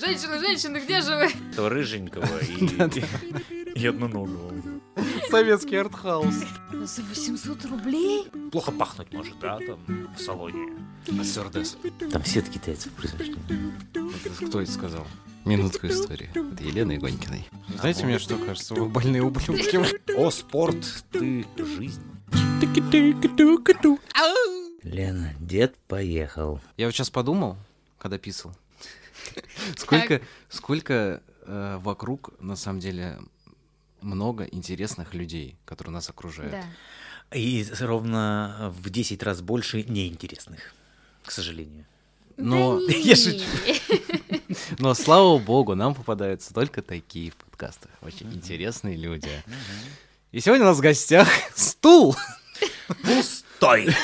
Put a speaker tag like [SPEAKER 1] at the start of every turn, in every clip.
[SPEAKER 1] Женщины, женщины, где же вы?
[SPEAKER 2] То рыженького и, и одноногого.
[SPEAKER 3] Советский артхаус.
[SPEAKER 1] За 800 рублей?
[SPEAKER 2] Плохо пахнуть может, да, там, в салоне.
[SPEAKER 3] Стюардесс.
[SPEAKER 2] Там все.
[SPEAKER 3] Это Кто это сказал? Минутка истории. От Елены Игонькиной. Знаете, мне что кажется? Вы больные ублюдки.
[SPEAKER 2] О, спорт, ты жизнь. Лена, дед поехал.
[SPEAKER 3] Я вот сейчас подумал, когда писал, сколько, сколько э, вокруг, на самом деле, много интересных людей, которые нас окружают.
[SPEAKER 1] Да.
[SPEAKER 2] И ровно в 10 раз больше неинтересных, к сожалению.
[SPEAKER 3] Но,
[SPEAKER 1] Да
[SPEAKER 2] я
[SPEAKER 1] не.
[SPEAKER 2] шучу.
[SPEAKER 3] но, слава богу, нам попадаются только такие в подкастах. Очень интересные люди. И сегодня у нас в гостях стул.
[SPEAKER 2] Пустой!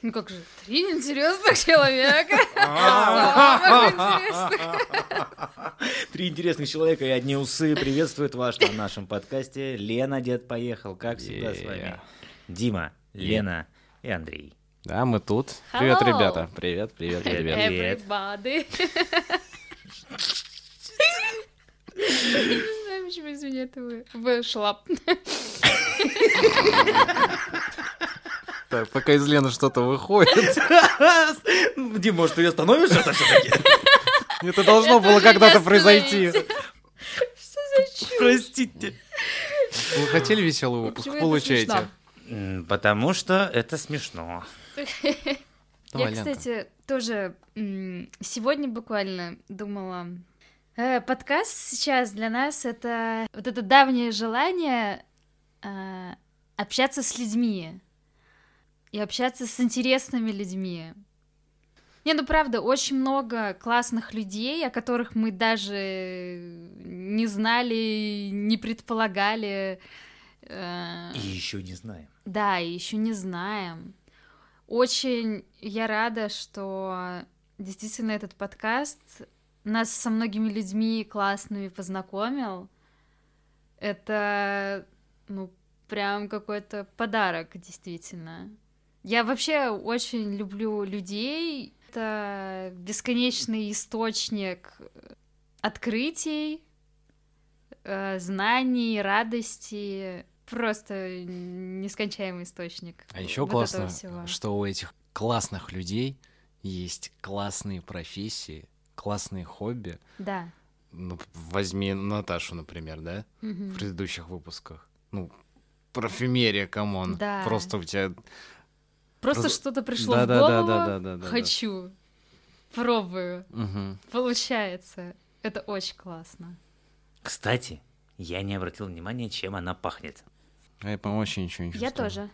[SPEAKER 1] Ну как же, три интересных человека. Самых интересных.
[SPEAKER 2] Три интересных человека и одни усы приветствуют вас на нашем подкасте. Лена, дед поехал, как всегда с вами. Дима, Лена и Андрей.
[SPEAKER 3] Да, мы тут. Привет, ребята. Привет, привет, привет.
[SPEAKER 2] Привет.
[SPEAKER 1] Everybody. Я не знаю, почему из меня это вы- вышло.
[SPEAKER 3] Так, пока из Лены что-то выходит.
[SPEAKER 2] Дим, может, ты остановишь это все-таки?
[SPEAKER 3] Это должно было когда-то произойти.
[SPEAKER 1] Что за чушь?
[SPEAKER 2] Простите.
[SPEAKER 3] Вы хотели веселый выпуск? Получаете.
[SPEAKER 2] Потому что это смешно.
[SPEAKER 1] Я, кстати, тоже сегодня буквально думала. э, подкаст сейчас для нас это вот это давнее желание э, общаться с людьми и общаться с интересными людьми. Не, ну правда, очень много классных людей, о которых мы даже не знали, не предполагали. э,
[SPEAKER 2] И еще не знаем.
[SPEAKER 1] да, и еще не знаем. Очень я рада, что действительно этот подкаст нас со многими людьми классными познакомил. Это, ну, прям какой-то подарок, действительно. Я вообще очень люблю людей. Это бесконечный источник открытий, э, знаний, радости. Просто нескончаемый источник.
[SPEAKER 3] А еще
[SPEAKER 1] вот
[SPEAKER 3] классно, что у этих классных людей есть классные профессии, классные хобби.
[SPEAKER 1] Да.
[SPEAKER 3] Ну, возьми Наташу, например, да,
[SPEAKER 1] Мгм.
[SPEAKER 3] в предыдущих выпусках. Ну, парфюмерия, come on.
[SPEAKER 1] Да.
[SPEAKER 3] Просто у тебя...
[SPEAKER 1] Просто
[SPEAKER 3] Раз-
[SPEAKER 1] что-то пришло
[SPEAKER 3] Да,
[SPEAKER 1] в
[SPEAKER 3] да,
[SPEAKER 1] голову.
[SPEAKER 3] да, да, да, да, да.
[SPEAKER 1] Хочу. Пробую.
[SPEAKER 3] Мгм.
[SPEAKER 1] Получается. Это очень классно.
[SPEAKER 2] Кстати, я не обратил внимания, чем она пахнет.
[SPEAKER 3] А я, по-моему, вообще ничего не
[SPEAKER 1] Я
[SPEAKER 3] чувствую.
[SPEAKER 1] тоже.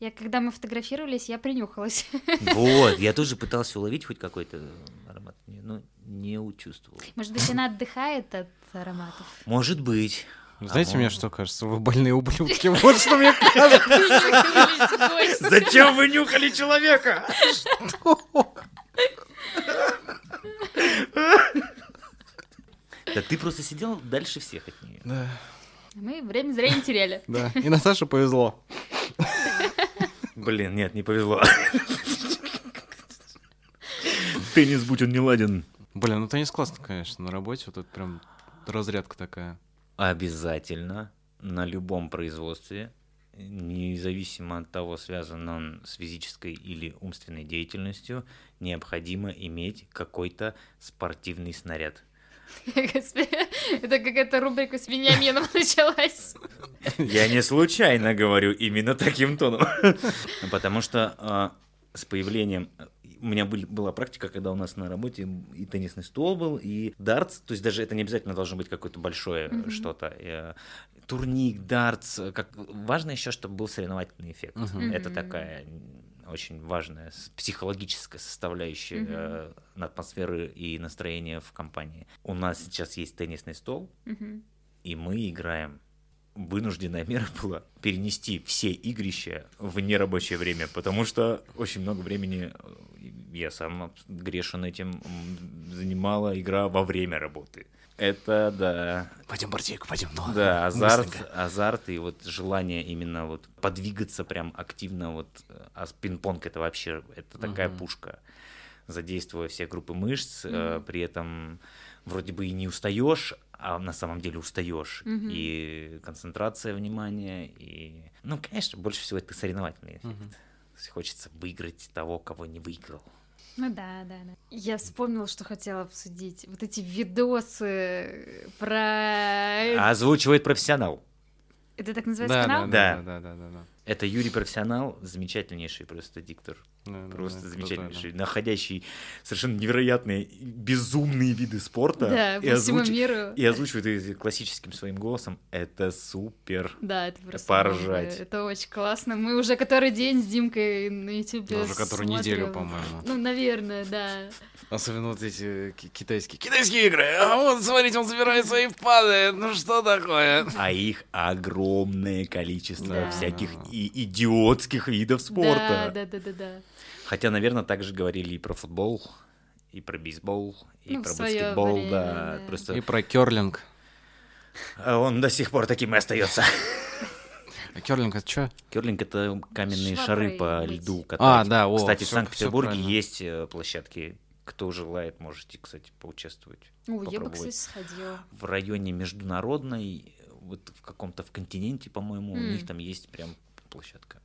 [SPEAKER 1] Я, когда мы фотографировались, я принюхалась.
[SPEAKER 2] Вот, я тоже пытался уловить хоть какой-то аромат, но не учувствовал.
[SPEAKER 1] Может быть, она отдыхает от ароматов.
[SPEAKER 2] Может быть.
[SPEAKER 3] Знаете,
[SPEAKER 2] А
[SPEAKER 3] мне
[SPEAKER 2] может-
[SPEAKER 3] что кажется? Вы больные ублюдки. Вот что мне кажется.
[SPEAKER 2] Зачем вы нюхали человека? Да ты просто сидел дальше всех от нее.
[SPEAKER 3] Да,
[SPEAKER 1] Мы время зря не теряли.
[SPEAKER 3] да. И Наташе повезло.
[SPEAKER 2] Блин, нет, не повезло. Теннис, будь он не ладен.
[SPEAKER 3] Блин, ну теннис классно, конечно, на работе. Вот это прям разрядка такая.
[SPEAKER 2] Обязательно на любом производстве, независимо от того, связан он с физической или умственной деятельностью, необходимо иметь какой-то спортивный снаряд.
[SPEAKER 1] Это какая-то рубрика с Вениамином началась.
[SPEAKER 2] Я не случайно говорю именно таким тоном. Потому что а, с появлением... У меня был- была практика, когда у нас на работе и теннисный стол был, и дартс, то есть даже это не обязательно должно быть какое-то большое
[SPEAKER 1] Мгм.
[SPEAKER 2] что-то. э, Турник, дартс, как важно еще, чтобы был соревновательный эффект.
[SPEAKER 3] Мгм.
[SPEAKER 2] Это такая очень важная психологическая составляющая
[SPEAKER 1] Мгм.
[SPEAKER 2] э, атмосферы и настроения в компании. У нас сейчас есть теннисный стол,
[SPEAKER 1] Мгм.
[SPEAKER 2] и мы играем. Вынужденная мера была перенести все игрища в нерабочее время, потому что очень много времени э, я сам грешен этим занимала игра во время работы. Это да,
[SPEAKER 3] Пойдем партийку, пойдем. Ну,
[SPEAKER 2] да, азарт,
[SPEAKER 3] быстренько.
[SPEAKER 2] азарт и вот желание именно вот подвигаться прям активно вот, э, а пинг-понг это вообще, это такая
[SPEAKER 3] Мгм.
[SPEAKER 2] пушка. задействуя все группы мышц, э,
[SPEAKER 1] Мгм.
[SPEAKER 2] при этом вроде бы и не устаешь, а на самом деле устаешь.
[SPEAKER 1] Мгм.
[SPEAKER 2] И концентрация внимания, и... Ну, конечно, больше всего это соревновательный эффект. То есть хочется выиграть того, кого не выиграл.
[SPEAKER 1] Ну да, да, да. Я вспомнила, что хотела обсудить. Вот эти видосы про...
[SPEAKER 2] Озвучивает профессионал.
[SPEAKER 1] Это так называется
[SPEAKER 3] Да, да,
[SPEAKER 1] канал?
[SPEAKER 2] Да.
[SPEAKER 3] да, да, да, да, да.
[SPEAKER 2] Это Юрий Профессионал, замечательнейший просто диктор.
[SPEAKER 3] Да, да,
[SPEAKER 2] Просто
[SPEAKER 3] да,
[SPEAKER 2] замечательнейший,
[SPEAKER 3] крутой,
[SPEAKER 2] находящий совершенно невероятные, безумные виды спорта.
[SPEAKER 1] Да,
[SPEAKER 2] и,
[SPEAKER 1] по всему
[SPEAKER 2] озвуч-
[SPEAKER 1] миру.
[SPEAKER 2] и озвучивает их классическим своим голосом. Это супер.
[SPEAKER 1] Да, это просто
[SPEAKER 2] поржать.
[SPEAKER 1] Это очень классно. Мы уже который день с Димкой на YouTube
[SPEAKER 3] да. Уже которую неделю,
[SPEAKER 1] смотрим.
[SPEAKER 3] по-моему.
[SPEAKER 1] Ну, наверное, да.
[SPEAKER 3] Особенно вот эти ки- китайские. Китайские игры! А вот, смотрите, он собирается и падает. Ну что такое?
[SPEAKER 2] А их огромное количество
[SPEAKER 1] Да.
[SPEAKER 2] всяких
[SPEAKER 3] Да.
[SPEAKER 2] И идиотских видов спорта.
[SPEAKER 1] Да, да, да, да, да.
[SPEAKER 2] Хотя, наверное, также говорили и про футбол, и про бейсбол, и
[SPEAKER 1] Ну, в
[SPEAKER 2] про баскетбол,
[SPEAKER 1] время,
[SPEAKER 2] да.
[SPEAKER 1] да.
[SPEAKER 2] Просто
[SPEAKER 3] И про керлинг.
[SPEAKER 2] а он до сих пор таким и остается.
[SPEAKER 3] А керлинг это что?
[SPEAKER 2] Керлинг это каменные
[SPEAKER 1] Шваброй
[SPEAKER 2] шары по
[SPEAKER 1] быть.
[SPEAKER 2] льду. которые-
[SPEAKER 3] А, да, о,
[SPEAKER 2] Кстати, в
[SPEAKER 3] всё-
[SPEAKER 2] Санкт-Петербурге есть э, площадки. Кто желает, можете, кстати, поучаствовать.
[SPEAKER 1] О, я бы, кстати, сходила.
[SPEAKER 2] В районе международной, вот в каком-то в континенте, по-моему, у
[SPEAKER 1] М.
[SPEAKER 2] них там есть прям площадка.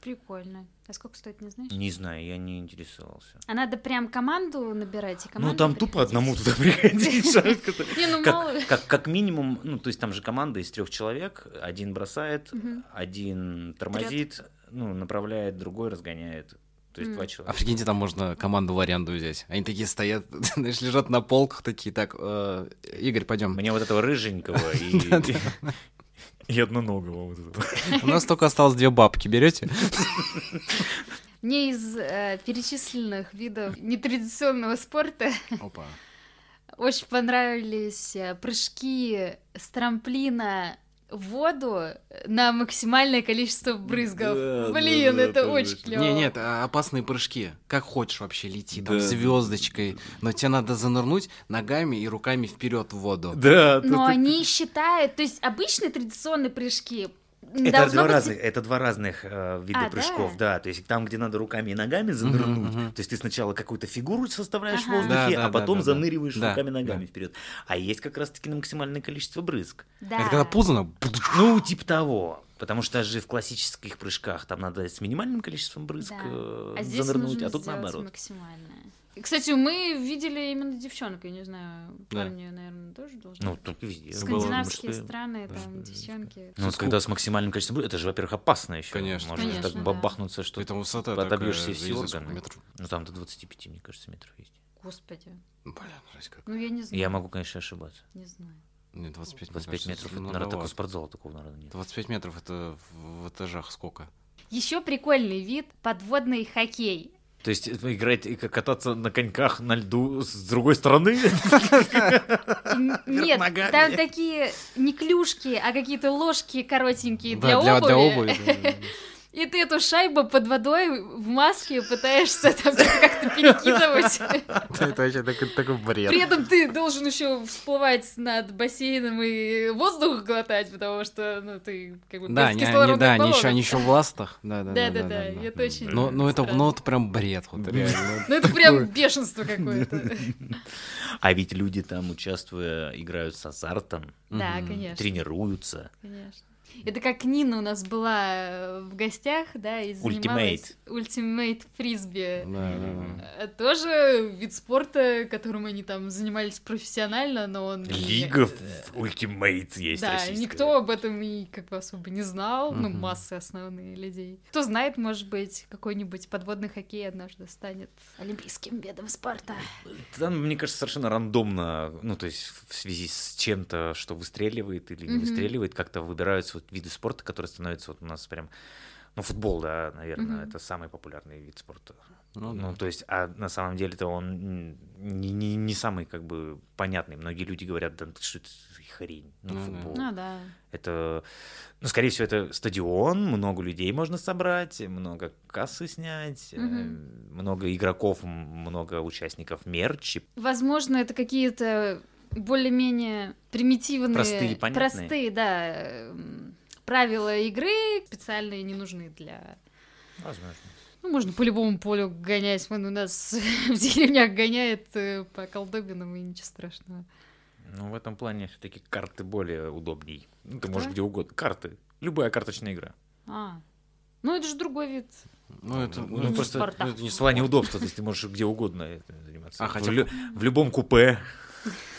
[SPEAKER 1] Прикольно. А сколько стоит, не знаешь?
[SPEAKER 2] Не знаю, я не интересовался.
[SPEAKER 1] А надо прям команду набирать и
[SPEAKER 2] Ну,
[SPEAKER 1] команду
[SPEAKER 2] там тупо
[SPEAKER 1] приходить?
[SPEAKER 2] одному туда приходить.
[SPEAKER 1] Не, ну мало.
[SPEAKER 2] Как, минимум, ну, то есть там же команда из трех человек. Один бросает, один тормозит, ну, направляет, другой разгоняет. То есть два
[SPEAKER 3] А
[SPEAKER 2] человека.
[SPEAKER 3] прикиньте, там можно команду в аренду взять. Они такие стоят, знаешь, лежат на полках такие, так, э, Игорь, пойдем.
[SPEAKER 2] Мне вот этого рыженького и, и одноногого вот этого.
[SPEAKER 3] У нас только осталось две бабки, берете?
[SPEAKER 1] Мне из э, перечисленных видов нетрадиционного спорта
[SPEAKER 3] Опа.
[SPEAKER 1] очень понравились э, прыжки с трамплина воду на максимальное количество брызгов.
[SPEAKER 2] Да,
[SPEAKER 1] Блин,
[SPEAKER 2] да, да,
[SPEAKER 1] это
[SPEAKER 2] тоже
[SPEAKER 1] очень клево.
[SPEAKER 3] Не, нет, а опасные прыжки. Как хочешь вообще лети, там,
[SPEAKER 2] Да.
[SPEAKER 3] звездочкой. Но тебе надо занырнуть ногами и руками вперед в воду.
[SPEAKER 2] Да,
[SPEAKER 1] Но они считают, то есть обычные традиционные прыжки
[SPEAKER 2] Это два,
[SPEAKER 1] быть-
[SPEAKER 2] разных, это два разных э, вида
[SPEAKER 1] А,
[SPEAKER 2] прыжков,
[SPEAKER 1] да?
[SPEAKER 2] да? То есть там, где надо руками и ногами занырнуть,
[SPEAKER 3] мгм.
[SPEAKER 2] то есть ты сначала какую-то фигуру составляешь в
[SPEAKER 1] Ага.
[SPEAKER 2] воздухе,
[SPEAKER 3] Да, да,
[SPEAKER 2] а потом
[SPEAKER 3] да, да,
[SPEAKER 2] заныриваешь
[SPEAKER 3] Да,
[SPEAKER 2] руками и ногами
[SPEAKER 3] да.
[SPEAKER 2] вперед. А есть как раз-таки на максимальное количество брызг.
[SPEAKER 1] Да.
[SPEAKER 3] Это когда пузо на...
[SPEAKER 2] Ну, типа того. Потому что же в классических прыжках там надо с минимальным количеством брызг
[SPEAKER 1] Да.
[SPEAKER 2] э,
[SPEAKER 1] А
[SPEAKER 2] занырнуть, а тут наоборот.
[SPEAKER 1] максимальное. Кстати, мы видели именно девчонок, я не знаю,
[SPEAKER 3] Да.
[SPEAKER 1] парни, наверное, тоже должны.
[SPEAKER 2] Ну, тут везде.
[SPEAKER 1] Скандинавские
[SPEAKER 2] Было
[SPEAKER 1] страны,
[SPEAKER 3] Да.
[SPEAKER 1] там, девчонки.
[SPEAKER 2] Ну, вот когда с максимальным количеством это же, во-первых, опасно еще.
[SPEAKER 3] Конечно.
[SPEAKER 2] Можно
[SPEAKER 1] Конечно,
[SPEAKER 2] так
[SPEAKER 1] да.
[SPEAKER 2] бабахнуться, что
[SPEAKER 3] Это высота
[SPEAKER 2] отобьешься все органы. Ну, там до 25, мне кажется, метров есть.
[SPEAKER 1] Господи.
[SPEAKER 3] Блин, жесть как.
[SPEAKER 1] Ну, я не знаю.
[SPEAKER 2] Я могу, конечно, ошибаться.
[SPEAKER 1] Не знаю.
[SPEAKER 3] Не, 25, мне
[SPEAKER 2] 25
[SPEAKER 3] кажется,
[SPEAKER 2] метров, это, наверное, такого спортзала такого, наверное, нет.
[SPEAKER 3] 25 метров это в, в этажах сколько?
[SPEAKER 1] Еще прикольный вид подводный хоккей.
[SPEAKER 2] То есть э, играть и кататься на коньках на льду с другой стороны?
[SPEAKER 1] Нет, там такие не клюшки, а какие-то ложки коротенькие для, обуви.
[SPEAKER 3] Да, да, да.
[SPEAKER 1] И ты эту шайбу под водой в маске пытаешься там как-то перекидывать.
[SPEAKER 3] Это вообще такой бред.
[SPEAKER 1] При этом ты должен еще всплывать над бассейном и воздух глотать, потому что, ну, ты как бы
[SPEAKER 3] Да, да, они еще, они еще в ластах. Да, да, да.
[SPEAKER 1] Да-да-да, и это очень
[SPEAKER 3] Ну, ну это, ну это прям бред, вот реально.
[SPEAKER 1] Ну, это прям бешенство какое-то.
[SPEAKER 2] А ведь люди там, участвуя, играют с азартом,
[SPEAKER 1] Да, конечно.
[SPEAKER 2] тренируются.
[SPEAKER 1] Конечно. Это как Нина у нас была э, в гостях, да, и занималась ультимейт фрисби.
[SPEAKER 3] Да, да, да.
[SPEAKER 1] Э, Тоже вид спорта, которым они там занимались профессионально, но он...
[SPEAKER 2] Лига Ultimate есть
[SPEAKER 1] Да,
[SPEAKER 2] российская.
[SPEAKER 1] никто об этом и как бы особо не знал, ну,
[SPEAKER 3] Мгм.
[SPEAKER 1] массы основные людей. Кто знает, может быть, какой-нибудь подводный хоккей однажды станет олимпийским видом спорта.
[SPEAKER 2] Там, мне кажется, совершенно рандомно, ну, то есть в связи с чем-то, что выстреливает или не
[SPEAKER 1] Мгм.
[SPEAKER 2] выстреливает, как-то выбираются вот виды спорта, которые становятся вот у нас прям... Ну, футбол, да, наверное,
[SPEAKER 1] Мгм.
[SPEAKER 2] это самый популярный вид спорта.
[SPEAKER 3] Ну,
[SPEAKER 2] Ну,
[SPEAKER 3] да.
[SPEAKER 2] то есть, а на самом деле-то он не, не, не самый, как бы, понятный. Многие люди говорят, да что это хрень, ну,
[SPEAKER 3] Ну да.
[SPEAKER 2] футбол.
[SPEAKER 1] Ну да.
[SPEAKER 2] Это, ну, скорее всего, это стадион, много людей можно собрать, много кассы снять,
[SPEAKER 1] Мгм.
[SPEAKER 2] много игроков, много участников мерч.
[SPEAKER 1] Возможно, это какие-то более-менее примитивные...
[SPEAKER 2] Простые, понятные.
[SPEAKER 1] Простые, да, эм, правила игры специальные не нужны для...
[SPEAKER 2] Возможно.
[SPEAKER 1] Ну, можно по любому полю гонять. Вон у нас в деревнях гоняет э, по колдобинам, и ничего страшного.
[SPEAKER 2] Ну, в этом плане все-таки карты более удобней. Ну, ты
[SPEAKER 1] Кто?
[SPEAKER 2] можешь где угодно. Карты. Любая карточная игра.
[SPEAKER 1] А, ну это же другой вид.
[SPEAKER 3] Ну, это,
[SPEAKER 2] ну,
[SPEAKER 3] ну,
[SPEAKER 1] не
[SPEAKER 2] просто
[SPEAKER 1] спорта.
[SPEAKER 2] ну, это не в плане удобства, то есть ты можешь где угодно этим заниматься.
[SPEAKER 3] А,
[SPEAKER 2] в,
[SPEAKER 3] хотя
[SPEAKER 2] лю- в любом купе.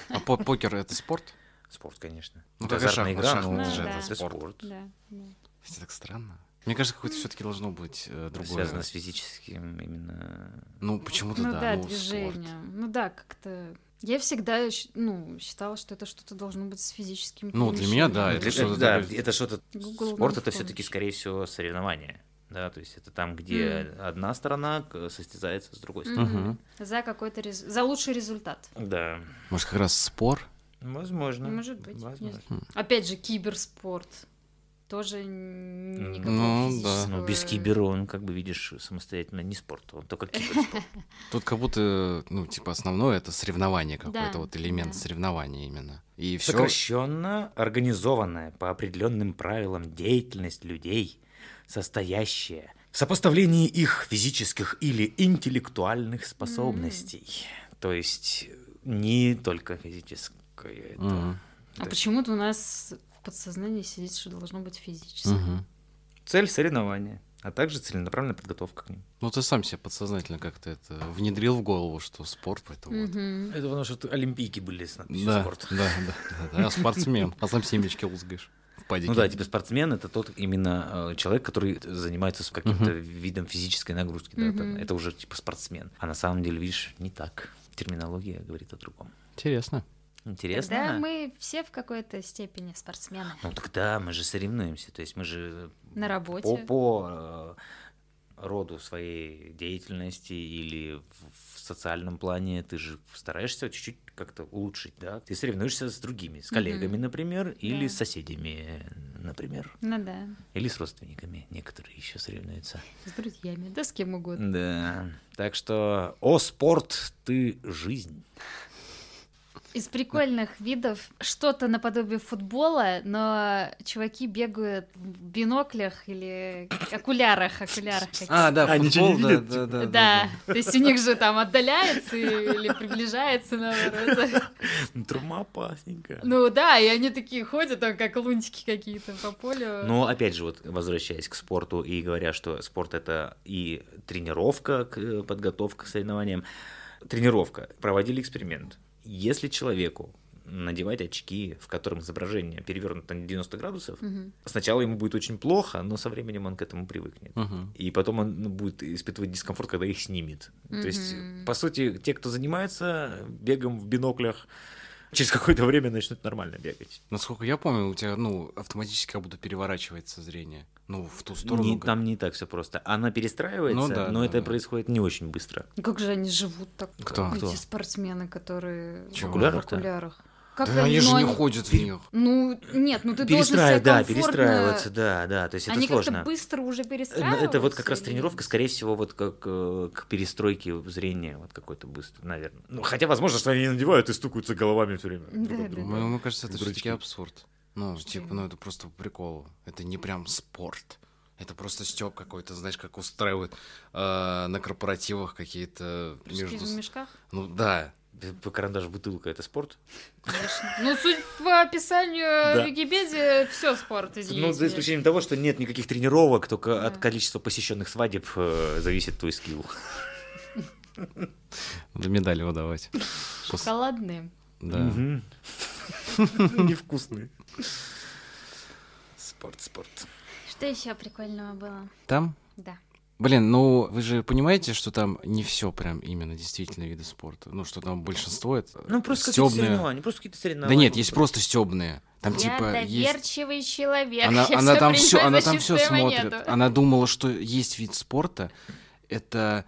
[SPEAKER 3] А по- покер это спорт?
[SPEAKER 2] Спорт, конечно.
[SPEAKER 3] Ну, как шахматы,
[SPEAKER 2] игра,
[SPEAKER 3] шахматы
[SPEAKER 2] но
[SPEAKER 1] же
[SPEAKER 2] это
[SPEAKER 1] это
[SPEAKER 2] спорт.
[SPEAKER 1] Да, да.
[SPEAKER 3] Это так странно. Мне кажется, какое-то все-таки должно быть э, другое.
[SPEAKER 2] Связано с физическим именно...
[SPEAKER 3] Ну, почему-то
[SPEAKER 1] Ну
[SPEAKER 3] да,
[SPEAKER 1] да,
[SPEAKER 3] ну, спорт.
[SPEAKER 1] движение. Ну да, как-то. Я всегда ну, считала, что это что-то должно быть с физическим.
[SPEAKER 3] Ну, для меня, да,
[SPEAKER 1] перемещением.
[SPEAKER 3] это
[SPEAKER 2] Это,
[SPEAKER 3] что-то
[SPEAKER 2] да, это что-то...
[SPEAKER 1] Google
[SPEAKER 2] Спорт это все-таки, скорее всего, соревнование. Да, то есть это там, где одна сторона состязается с другой стороной.
[SPEAKER 1] Мгм. За какой-то рез- за лучший результат.
[SPEAKER 2] Да,
[SPEAKER 3] Может, как раз спор?
[SPEAKER 2] возможно.
[SPEAKER 1] Может быть.
[SPEAKER 2] Возможно.
[SPEAKER 1] знаю. Опять же, киберспорт. Тоже н- никакого
[SPEAKER 3] Ну, да.
[SPEAKER 1] физического-
[SPEAKER 2] Ну, без кибера он, как бы видишь, самостоятельно не спорт, он только киберспорт.
[SPEAKER 3] Тут как будто, ну, типа, основное это соревнование какой-то,
[SPEAKER 1] Да,
[SPEAKER 3] вот элемент
[SPEAKER 1] да.
[SPEAKER 3] соревнования именно. И все.
[SPEAKER 2] Сокращенно организованная по определенным правилам деятельность людей, состоящая в сопоставлении их физических или интеллектуальных способностей. То есть не только физическое. это-
[SPEAKER 1] А почему-то у нас в подсознании сидит, что должно быть физическое.
[SPEAKER 2] Цель соревнования, а также целенаправленная подготовка к ним.
[SPEAKER 3] Ну, ты сам себе подсознательно как-то это внедрил в голову, что спорт это вот.
[SPEAKER 1] Мгм.
[SPEAKER 2] Это потому что олимпийки были с надписью
[SPEAKER 3] Да,
[SPEAKER 2] спорт.
[SPEAKER 3] да, да, да, да, спортсмен, а сам семечки лузгаешь падике.
[SPEAKER 2] Ну да, типа спортсмен это тот именно э, человек, который занимается с каким-то видом физической нагрузки. да, там, это уже типа спортсмен. А на самом деле, видишь, не так. Терминология говорит о другом.
[SPEAKER 3] Интересно.
[SPEAKER 2] Интересно?
[SPEAKER 1] Тогда мы все в какой-то степени спортсмены.
[SPEAKER 2] Ну тогда мы же соревнуемся. То есть мы же
[SPEAKER 1] На работе.
[SPEAKER 2] по, по э, роду своей деятельности или в, социальном плане ты же стараешься чуть-чуть как-то улучшить, да? Ты соревнуешься с другими, с коллегами, например, или
[SPEAKER 1] Да.
[SPEAKER 2] с соседями, например,
[SPEAKER 1] Ну да,
[SPEAKER 2] или с родственниками. Некоторые еще соревнуются.
[SPEAKER 1] с друзьями, да с кем угодно.
[SPEAKER 2] Да. Так что, о, спорт, ты жизнь.
[SPEAKER 1] Из прикольных видов что-то наподобие футбола, но чуваки бегают в биноклях или окулярах, окулярах каких-то.
[SPEAKER 3] А, да,
[SPEAKER 2] А, ничего
[SPEAKER 3] футбол,
[SPEAKER 2] не
[SPEAKER 3] да,
[SPEAKER 2] видят,
[SPEAKER 3] да, да,
[SPEAKER 1] Да, то есть у них же там отдаляется или приближается, наоборот.
[SPEAKER 2] Трума опасненькая.
[SPEAKER 1] Ну да, и они такие ходят, там как лунтики какие-то по полю.
[SPEAKER 2] Но опять же, вот возвращаясь к спорту и говоря, что спорт это и тренировка, к- э, подготовка к соревнованиям. Тренировка. Проводили эксперимент. Если человеку надевать очки, в котором изображение перевернуто на 90 градусов,
[SPEAKER 1] Мгм.
[SPEAKER 2] сначала ему будет очень плохо, но со временем он к этому привыкнет.
[SPEAKER 3] Мгм.
[SPEAKER 2] И потом он ну, будет испытывать дискомфорт, когда их снимет. То есть, по сути, те, кто занимается бегом в биноклях, через какое-то время начнут нормально бегать.
[SPEAKER 3] Насколько я помню, у тебя, ну, автоматически как будто переворачивается зрение. Ну, в ту сторону.
[SPEAKER 2] Не-
[SPEAKER 3] как-
[SPEAKER 2] там не так все просто. Она перестраивается,
[SPEAKER 3] Ну да,
[SPEAKER 2] но
[SPEAKER 3] да,
[SPEAKER 2] это
[SPEAKER 3] да.
[SPEAKER 2] происходит не очень быстро.
[SPEAKER 1] Как же они живут так?
[SPEAKER 3] Кто?
[SPEAKER 1] Эти
[SPEAKER 3] Кто?
[SPEAKER 1] спортсмены, которые
[SPEAKER 3] Чего?
[SPEAKER 2] В окулярах-то?
[SPEAKER 1] в окулярах. Как
[SPEAKER 3] Да они же
[SPEAKER 1] ну,
[SPEAKER 3] не ходят в них.
[SPEAKER 1] Ну, нет, ну ты должен
[SPEAKER 2] Перестраив-
[SPEAKER 1] себя
[SPEAKER 2] да,
[SPEAKER 1] комфортно-
[SPEAKER 2] перестраиваться, да, да. То есть это
[SPEAKER 1] Они
[SPEAKER 2] сложно.
[SPEAKER 1] как-то быстро уже
[SPEAKER 2] Ну,
[SPEAKER 1] перестраиваются?
[SPEAKER 2] Это вот как раз тренировка, скорее всего, вот как э, к перестройке зрения, вот какой-то быстрый, наверное. Ну, хотя, возможно, что они не надевают и стукаются головами все время. друг
[SPEAKER 1] Да,
[SPEAKER 2] об
[SPEAKER 1] да,
[SPEAKER 2] друга.
[SPEAKER 3] Мне, мне кажется, это все-таки абсурд. Ну,
[SPEAKER 1] Что
[SPEAKER 3] типа, ну это просто по приколу. Это не прям спорт. Это просто стёб какой-то, знаешь, как устраивают э, на корпоративах какие-то
[SPEAKER 1] Прыжки
[SPEAKER 3] между...
[SPEAKER 1] в мешках?
[SPEAKER 3] Ну да.
[SPEAKER 2] По карандаш бутылка это спорт?
[SPEAKER 1] Конечно. Ну, судя по описанию
[SPEAKER 2] Да.
[SPEAKER 1] Википедии, все спорт,
[SPEAKER 2] Ну,
[SPEAKER 1] извините.
[SPEAKER 2] за исключением того, что нет никаких тренировок, только
[SPEAKER 1] Да.
[SPEAKER 2] от количества посещенных свадеб э, зависит твой скилл.
[SPEAKER 3] Надо медали выдавать.
[SPEAKER 1] Шоколадные.
[SPEAKER 3] Да.
[SPEAKER 2] Мгм. Невкусный. Спорт, спорт.
[SPEAKER 1] Что еще прикольного было?
[SPEAKER 3] Там?
[SPEAKER 1] Да.
[SPEAKER 3] Блин, ну вы же понимаете, что там не все прям именно действительно виды спорта. Ну, что там большинство это
[SPEAKER 2] Ну, просто какие-то соревнования, просто какие-то
[SPEAKER 3] Да
[SPEAKER 2] соревнования.
[SPEAKER 3] нет, есть просто стебные. Там
[SPEAKER 1] Я
[SPEAKER 3] типа есть.
[SPEAKER 1] доверчивый человек.
[SPEAKER 3] Она,
[SPEAKER 1] я
[SPEAKER 3] она
[SPEAKER 1] всё
[SPEAKER 3] там все, она там все смотрит.
[SPEAKER 1] монету.
[SPEAKER 3] Она думала, что есть вид спорта, это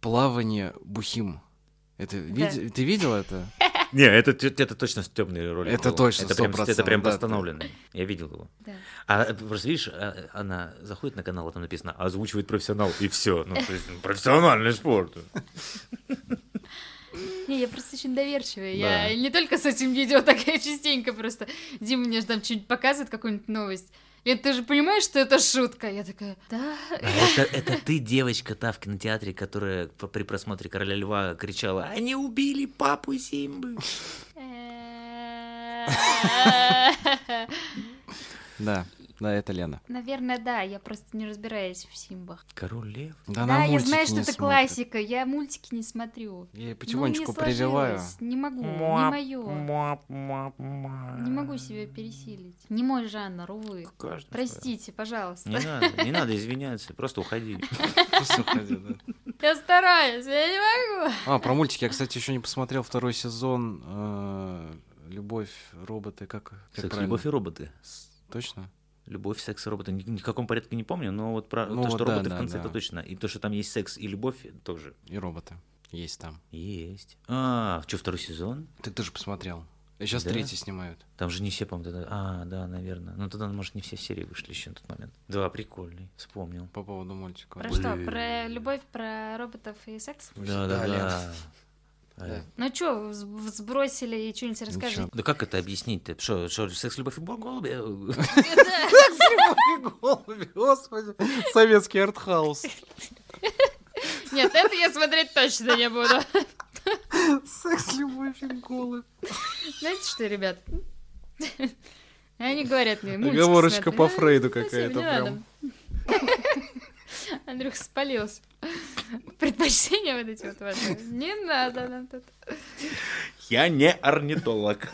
[SPEAKER 3] плавание бухим. Это види- ты видел это?
[SPEAKER 2] Не, это, это точно темный ролик.
[SPEAKER 3] Это
[SPEAKER 2] был.
[SPEAKER 3] точно,
[SPEAKER 2] это прям,
[SPEAKER 3] 100%,
[SPEAKER 2] это прям
[SPEAKER 3] да,
[SPEAKER 2] постановлено. Я видел его.
[SPEAKER 1] Да.
[SPEAKER 2] А просто видишь, а, она заходит на канал, а там написано озвучивает профессионал, и все. Ну, то есть профессиональный спорт.
[SPEAKER 1] Не, я просто очень доверчивая.
[SPEAKER 3] Да.
[SPEAKER 1] Я не только с этим видео, так и частенько просто. Дима мне же там что-нибудь показывает, какую-нибудь новость. Лен, ты же понимаешь, что это шутка? Я такая, да.
[SPEAKER 2] А это, это ты, девочка та в кинотеатре, которая при просмотре Короля Льва кричала «Они убили папу Симбы!»
[SPEAKER 3] Да, да, это Лена.
[SPEAKER 1] Наверное, да, я просто не разбираюсь в Симбах.
[SPEAKER 2] Король Лев?
[SPEAKER 3] Да,
[SPEAKER 1] Да, я знаю, что
[SPEAKER 3] не
[SPEAKER 1] это
[SPEAKER 3] смотрит.
[SPEAKER 1] классика, я мультики не смотрю.
[SPEAKER 3] Я
[SPEAKER 1] Ну,
[SPEAKER 3] потихонечку
[SPEAKER 1] не
[SPEAKER 3] прививаю.
[SPEAKER 1] сложилось, Не могу, не
[SPEAKER 2] Муап,
[SPEAKER 1] мое.
[SPEAKER 2] муап, муап, муап.
[SPEAKER 1] Не могу себя пересилить. Не мой жанр, увы.
[SPEAKER 2] Каждый
[SPEAKER 1] Простите, пожалуйста.
[SPEAKER 2] свой. Не надо, не надо извиняться, просто уходи.
[SPEAKER 3] Просто уходи, да.
[SPEAKER 1] Я стараюсь, я не могу.
[SPEAKER 3] А, про мультики я, кстати, еще не посмотрел второй сезон э, «Любовь, роботы», как, как
[SPEAKER 2] Секс,
[SPEAKER 3] правильно?
[SPEAKER 2] любовь и роботы.
[SPEAKER 3] С- Точно?
[SPEAKER 2] Любовь, секс и роботы. Ни, в каком порядке не помню, но вот про
[SPEAKER 3] Ну
[SPEAKER 2] то,
[SPEAKER 3] вот
[SPEAKER 2] что
[SPEAKER 3] да,
[SPEAKER 2] роботы
[SPEAKER 3] да,
[SPEAKER 2] в конце,
[SPEAKER 3] да.
[SPEAKER 2] это точно. И то, что там есть секс и любовь, тоже
[SPEAKER 3] И роботы есть там.
[SPEAKER 2] есть. А, что, второй сезон?
[SPEAKER 3] Ты тоже посмотрел. Сейчас
[SPEAKER 2] Да?
[SPEAKER 3] третий снимают.
[SPEAKER 2] Там же не все, по-моему, тогда... А, да, наверное. Ну, тогда, может, не все серии вышли еще на тот момент. Да, прикольный, вспомнил.
[SPEAKER 3] По поводу мультика.
[SPEAKER 1] Про
[SPEAKER 2] Блин.
[SPEAKER 1] что? Про любовь, про роботов и секс?
[SPEAKER 2] Да, да,
[SPEAKER 3] Да,
[SPEAKER 2] да.
[SPEAKER 3] Да.
[SPEAKER 1] Ну что, сбросили и что-нибудь расскажите?
[SPEAKER 3] Ничего.
[SPEAKER 2] Да как это объяснить-то? Что, что секс, любовь и голуби?
[SPEAKER 3] Господи, советский артхаус.
[SPEAKER 1] Нет, это я смотреть точно не буду.
[SPEAKER 3] Секс, любовь и голубь.
[SPEAKER 1] Знаете что, ребят? Они говорят мне,
[SPEAKER 3] Оговорочка
[SPEAKER 1] смотри.
[SPEAKER 3] по Фрейду какая-то прям.
[SPEAKER 1] Андрюх спалился. Предпочтения вот эти вот ваши. Не надо нам тут.
[SPEAKER 2] Я не орнитолог.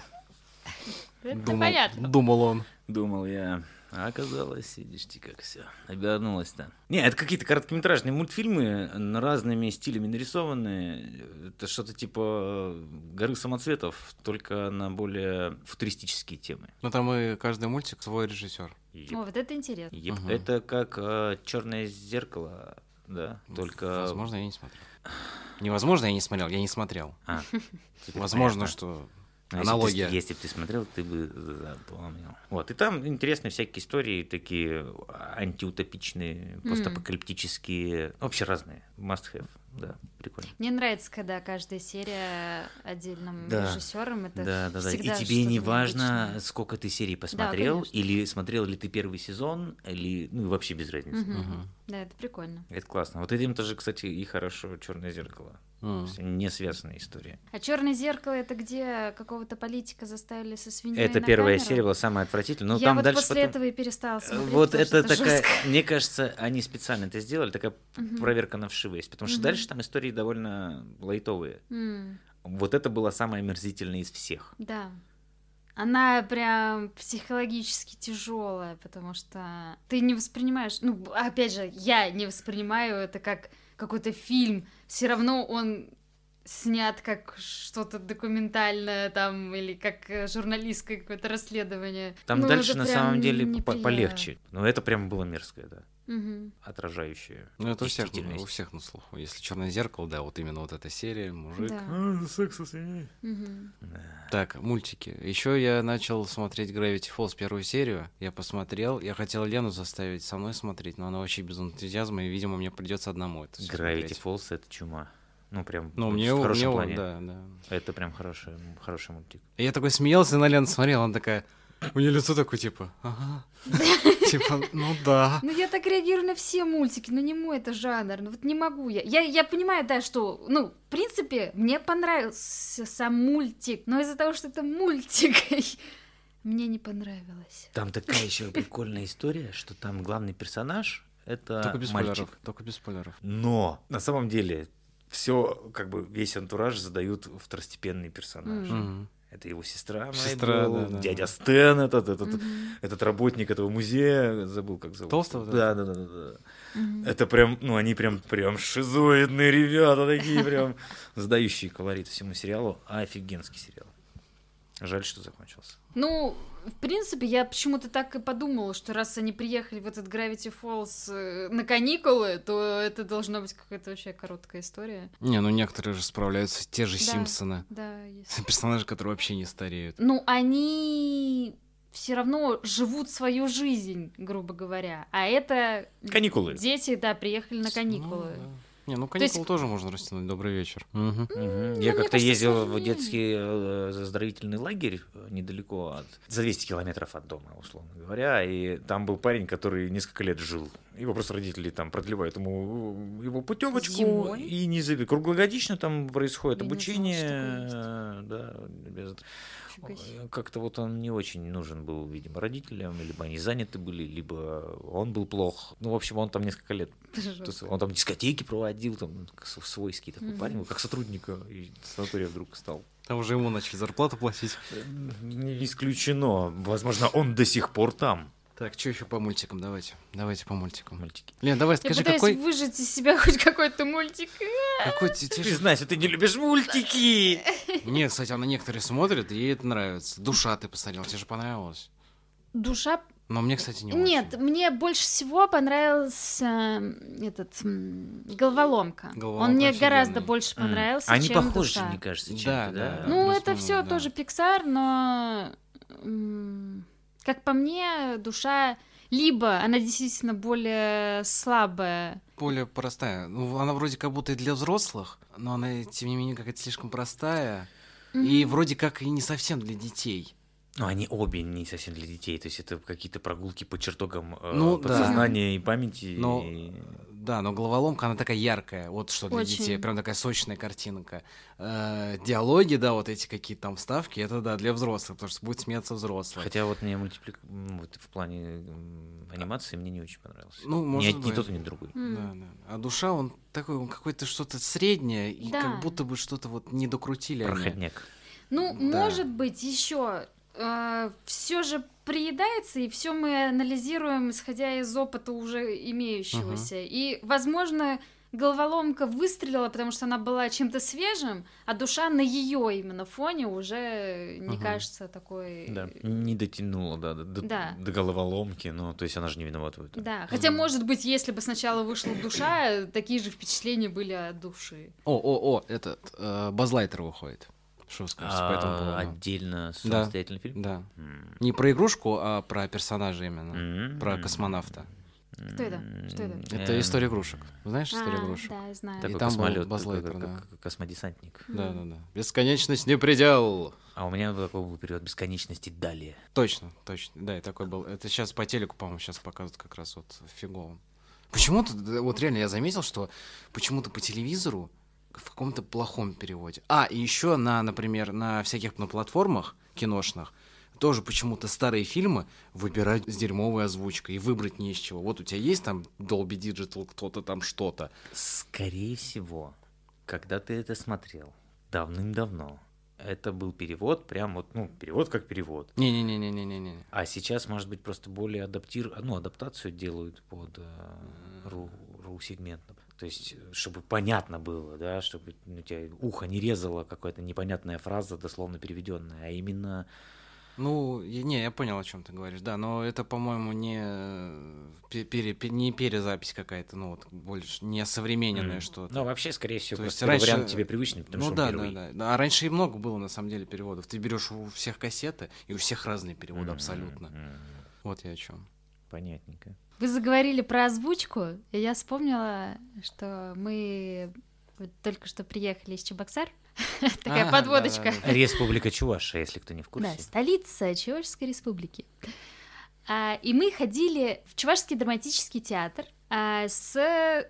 [SPEAKER 1] Это
[SPEAKER 3] Думал,
[SPEAKER 1] понятно.
[SPEAKER 3] думал он.
[SPEAKER 2] Думал я. А оказалось, видите, как все обернулось-то. Не, это какие-то короткометражные мультфильмы, на разными стилями нарисованные. Это что-то типа э, «Горы самоцветов», только на более футуристические темы.
[SPEAKER 3] Ну там и каждый мультик свой режиссер.
[SPEAKER 2] Еп.
[SPEAKER 1] О, вот это интересно.
[SPEAKER 2] Еп.
[SPEAKER 3] Мгм.
[SPEAKER 2] Это как черное зеркало, да, только...
[SPEAKER 3] Возможно, я не смотрел. Невозможно, я не смотрел, я не смотрел.
[SPEAKER 2] А, теперь
[SPEAKER 3] Возможно,
[SPEAKER 2] понятно.
[SPEAKER 3] что
[SPEAKER 2] если бы
[SPEAKER 3] аналогия.
[SPEAKER 2] ты- Если бы ты смотрел, ты бы запомнил. Вот, и там интересные всякие истории, такие антиутопичные,
[SPEAKER 1] М.
[SPEAKER 2] постапокалиптические, вообще разные. Must have, да, прикольно.
[SPEAKER 1] Мне нравится, когда каждая серия отдельным
[SPEAKER 2] Да.
[SPEAKER 1] режиссером. Это
[SPEAKER 2] Да, да, да. И тебе не важно,
[SPEAKER 1] необычное.
[SPEAKER 2] сколько ты серий посмотрел,
[SPEAKER 1] конечно.
[SPEAKER 2] или смотрел ли ты первый сезон, или ну вообще без разницы.
[SPEAKER 1] Мгм.
[SPEAKER 3] Мгм.
[SPEAKER 1] Да, это прикольно.
[SPEAKER 2] Это классно. Вот этим тоже, кстати, и хорошо Черное зеркало. Есть Не связанная история.
[SPEAKER 1] А черное зеркало это где какого-то политика заставили со свиньей
[SPEAKER 2] Это
[SPEAKER 1] на
[SPEAKER 2] первая
[SPEAKER 1] камеру?
[SPEAKER 2] серия была самая отвратительная. Но
[SPEAKER 1] Я
[SPEAKER 2] там
[SPEAKER 1] вот
[SPEAKER 2] дальше
[SPEAKER 1] после
[SPEAKER 2] потом-
[SPEAKER 1] этого и перестала смотреть.
[SPEAKER 2] Вот это такая,
[SPEAKER 1] жестко.
[SPEAKER 2] мне кажется, они специально это сделали, такая
[SPEAKER 1] Мгм.
[SPEAKER 2] проверка на вшивость, потому что
[SPEAKER 1] Мгм.
[SPEAKER 2] дальше там истории довольно лайтовые.
[SPEAKER 1] М,
[SPEAKER 2] Вот это была самая омерзительная из всех.
[SPEAKER 1] Да. Она прям психологически тяжелая, потому что ты не воспринимаешь, ну, опять же, я не воспринимаю это как какой-то фильм. Все равно он снят как что-то документальное там или как э, журналистское какое-то расследование.
[SPEAKER 2] Там
[SPEAKER 1] Ну,
[SPEAKER 2] дальше на самом деле
[SPEAKER 1] неприятно.
[SPEAKER 2] полегче. Но это прям было мерзкое, да.
[SPEAKER 1] Мгм.
[SPEAKER 2] Отражающее.
[SPEAKER 3] Ну, это у всех, у всех на слуху. Если черное зеркало, да, вот именно вот эта серия, мужик.
[SPEAKER 1] Да.
[SPEAKER 2] А, секс со свиньей.
[SPEAKER 1] Мгм.
[SPEAKER 3] Так, мультики. Еще я начал смотреть Gravity Falls первую серию. Я посмотрел. Я хотел Лену заставить со мной смотреть, но она вообще без энтузиазма, и, видимо, мне придется одному это
[SPEAKER 2] Gravity
[SPEAKER 3] смотреть.
[SPEAKER 2] Falls это чума. Ну, прям
[SPEAKER 3] Ну,
[SPEAKER 2] в
[SPEAKER 3] мне,
[SPEAKER 2] хорошем
[SPEAKER 3] мне
[SPEAKER 2] плане.
[SPEAKER 3] да, да.
[SPEAKER 2] Это прям хороший, хороший мультик.
[SPEAKER 3] Я такой смеялся, и на Лену смотрел, она такая... У нее лицо такое, типа, ага. Типа, ну да.
[SPEAKER 1] Ну, я так реагирую на все мультики, но не мой это жанр. Ну, вот не могу я. я. Я понимаю, да, что, ну, в принципе, мне понравился сам мультик, но из-за того, что это мультик, мне не понравилось.
[SPEAKER 2] Там такая еще прикольная история, что там главный персонаж это
[SPEAKER 3] Только без
[SPEAKER 2] мальчик.
[SPEAKER 3] спойлеров. Только без спойлеров.
[SPEAKER 2] Но на самом деле все, как бы весь антураж задают второстепенный персонаж.
[SPEAKER 1] Мгм.
[SPEAKER 2] Это его сестра,
[SPEAKER 3] Сестра,
[SPEAKER 2] Мэйбл,
[SPEAKER 3] да, да,
[SPEAKER 2] дядя
[SPEAKER 3] да.
[SPEAKER 2] Стэн, этот, этот,
[SPEAKER 1] Мгм.
[SPEAKER 2] этот работник этого музея, забыл, как зовут.
[SPEAKER 3] Толстого,
[SPEAKER 2] Да, да, да, да, да.
[SPEAKER 1] Мгм.
[SPEAKER 2] Это прям, ну, они прям, прям шизоидные ребята такие, прям задающие колорит всему сериалу. Офигенский сериал. Жаль, что закончился.
[SPEAKER 1] Ну, в принципе, я почему-то так и подумала, что раз они приехали в этот Gravity Falls э, на каникулы, то это должна быть какая-то вообще короткая история.
[SPEAKER 3] Не, ну некоторые же справляются, те же
[SPEAKER 1] Да.
[SPEAKER 3] Симпсоны.
[SPEAKER 1] Да, есть.
[SPEAKER 3] Персонажи, которые вообще не стареют.
[SPEAKER 1] Ну, они все равно живут свою жизнь, грубо говоря. А это
[SPEAKER 2] Каникулы.
[SPEAKER 1] дети, да, приехали на каникулы.
[SPEAKER 3] Ну, Не, ну
[SPEAKER 1] То есть-
[SPEAKER 3] каникул тоже можно растянуть. Добрый вечер. Мгм.
[SPEAKER 1] Ну,
[SPEAKER 2] Я как-то ездил в детский э, оздоровительный лагерь э, недалеко от... За 200 километров от дома, условно говоря. И там был парень, который несколько лет жил. Его просто родители там продлевают ему его путевочку.
[SPEAKER 1] Зимой?
[SPEAKER 2] И не зави- Круглогодично там происходит
[SPEAKER 1] Я знала,
[SPEAKER 2] обучение. э, Да, без- Как-то вот он не очень нужен был, видимо, родителям, либо они заняты были, либо он был плох. Ну, в общем, он там несколько лет. Он там дискотеки проводил, там свойский такой
[SPEAKER 1] Мгм.
[SPEAKER 2] парень, как сотрудника и санатория вдруг стал.
[SPEAKER 3] Там уже ему начали зарплату платить.
[SPEAKER 2] Не исключено. Возможно, он до сих пор там.
[SPEAKER 3] Так, что еще по мультикам? Давайте. Давайте по мультикам.
[SPEAKER 2] Мультики.
[SPEAKER 3] Лен, давай
[SPEAKER 1] Я
[SPEAKER 3] скажи,
[SPEAKER 1] пытаюсь
[SPEAKER 3] какой,
[SPEAKER 1] выжать из себя хоть какой-то мультик.
[SPEAKER 3] какой
[SPEAKER 2] Ты
[SPEAKER 3] же-
[SPEAKER 2] знаешь, ты не любишь мультики.
[SPEAKER 3] Нет, кстати, она некоторые смотрят, и ей это нравится. Душа ты посмотрел, тебе же понравилось.
[SPEAKER 1] Душа...
[SPEAKER 3] Но мне, кстати, не
[SPEAKER 1] Нет,
[SPEAKER 3] очень.
[SPEAKER 1] мне больше всего понравился этот м, головоломка.
[SPEAKER 3] Головоломка
[SPEAKER 1] Он мне гораздо
[SPEAKER 3] офигенный.
[SPEAKER 1] больше
[SPEAKER 2] М.
[SPEAKER 1] понравился,
[SPEAKER 2] Они
[SPEAKER 1] чем
[SPEAKER 2] похожи,
[SPEAKER 1] душа.
[SPEAKER 2] мне кажется,
[SPEAKER 3] Да,
[SPEAKER 2] чем-то,
[SPEAKER 3] да,
[SPEAKER 2] да.
[SPEAKER 3] да.
[SPEAKER 1] Ну, это все
[SPEAKER 3] да.
[SPEAKER 1] тоже Pixar, но м, как по мне, душа либо она действительно более слабая.
[SPEAKER 3] Более простая. Ну, она вроде как будто и для взрослых, но она, тем не менее, какая-то слишком простая. И
[SPEAKER 1] Мгм.
[SPEAKER 3] вроде как и не совсем для детей.
[SPEAKER 2] Но они обе не совсем для детей. То есть это какие-то прогулки по чертогам э,
[SPEAKER 3] Ну, да.
[SPEAKER 2] подсознания и памяти.
[SPEAKER 3] Но-
[SPEAKER 2] и-
[SPEAKER 3] Да, но головоломка, она такая яркая, вот что для
[SPEAKER 1] Очень.
[SPEAKER 3] детей, прям такая сочная картинка. Э, диалоги, да, вот эти какие-то там вставки, это да, для взрослых, потому что будет смеяться взрослый.
[SPEAKER 2] Хотя вот мне мультиплик... вот в плане анимации мне не очень понравился.
[SPEAKER 3] Ну,
[SPEAKER 2] ни,
[SPEAKER 3] может
[SPEAKER 2] ни
[SPEAKER 3] быть.
[SPEAKER 2] тот, ни другой.
[SPEAKER 1] М.
[SPEAKER 3] Да, да. А душа, он такой, он какой-то что-то среднее, и
[SPEAKER 1] Да.
[SPEAKER 3] как будто бы что-то вот не докрутили они.
[SPEAKER 2] Проходняк.
[SPEAKER 1] Ну,
[SPEAKER 3] Да.
[SPEAKER 1] может быть, еще все же приедается, и все мы анализируем, исходя из опыта уже имеющегося. И, возможно, головоломка выстрелила, потому что она была чем-то свежим, а душа на ее именно фоне уже не
[SPEAKER 3] Мгм.
[SPEAKER 1] кажется такой.
[SPEAKER 2] Да, не дотянула, да, до, до-
[SPEAKER 1] Да.
[SPEAKER 2] до головоломки, но то есть она же не виновата в этом.
[SPEAKER 1] Да, хотя, может быть, если бы сначала вышла душа, такие же впечатления были от души.
[SPEAKER 3] О, о, о, этот, э, Базлайтер выходит. Что вы скажете по этому поводу?
[SPEAKER 2] отдельно самостоятельный фильм?
[SPEAKER 3] Да. Не про игрушку, а про персонажа именно. Про космонавта.
[SPEAKER 1] Кто это? Что это?
[SPEAKER 3] Это история игрушек. Знаешь историю
[SPEAKER 1] А,
[SPEAKER 3] игрушек?
[SPEAKER 1] Да, я знаю.
[SPEAKER 2] Такой
[SPEAKER 3] там был
[SPEAKER 2] космолет, как-
[SPEAKER 3] да.
[SPEAKER 2] космодесантник.
[SPEAKER 3] Да, да, да. Бесконечность не предел.
[SPEAKER 2] А у меня такой был период бесконечности далее.
[SPEAKER 3] Точно, точно. Да, и такой был. Это сейчас по телеку, по-моему, сейчас показывают как раз вот фиговым. Почему-то, вот реально я заметил, что почему-то по телевизору в каком-то плохом переводе. А, и еще на, например, на всяких на платформах киношных тоже почему-то старые фильмы выбирать с дерьмовой озвучкой и выбрать не из чего. Вот у тебя есть там Dolby Digital, кто-то там что-то.
[SPEAKER 2] Скорее всего, когда ты это смотрел давным-давно, это был перевод, прям вот, ну, перевод как перевод.
[SPEAKER 3] Не-не-не-не-не-не.
[SPEAKER 2] А сейчас, может быть, просто более адаптир... ну, адаптацию делают под э, ру... сегмент. То есть, э, чтобы понятно было, да, чтобы у тебя ухо не резало какая-то непонятная фраза, дословно переведенная, а именно
[SPEAKER 3] Ну, не, я понял, о чем ты говоришь, да, но это, по-моему, не, э, пе- пере- пе- не перезапись какая-то, ну вот больше не современное
[SPEAKER 2] М.
[SPEAKER 3] что-то.
[SPEAKER 2] Ну, вообще, скорее всего,
[SPEAKER 3] То
[SPEAKER 2] просто раньше... вариант тебе привычный, потому
[SPEAKER 3] ну
[SPEAKER 2] что он
[SPEAKER 3] да, да,
[SPEAKER 2] первый.
[SPEAKER 3] да, да. А раньше и много было на самом деле переводов. Ты берешь у всех кассеты, и у всех разные переводы
[SPEAKER 2] М,
[SPEAKER 3] абсолютно.
[SPEAKER 2] м,
[SPEAKER 3] Вот я о чем.
[SPEAKER 2] Понятненько.
[SPEAKER 1] Вы заговорили про озвучку, и я вспомнила, что мы только что приехали из Чебоксар. Такая
[SPEAKER 3] А,
[SPEAKER 1] подводочка.
[SPEAKER 2] Республика Чувашия, если кто не в курсе.
[SPEAKER 1] Да, столица Чувашской республики. А, и мы ходили в Чувашский драматический театр а, с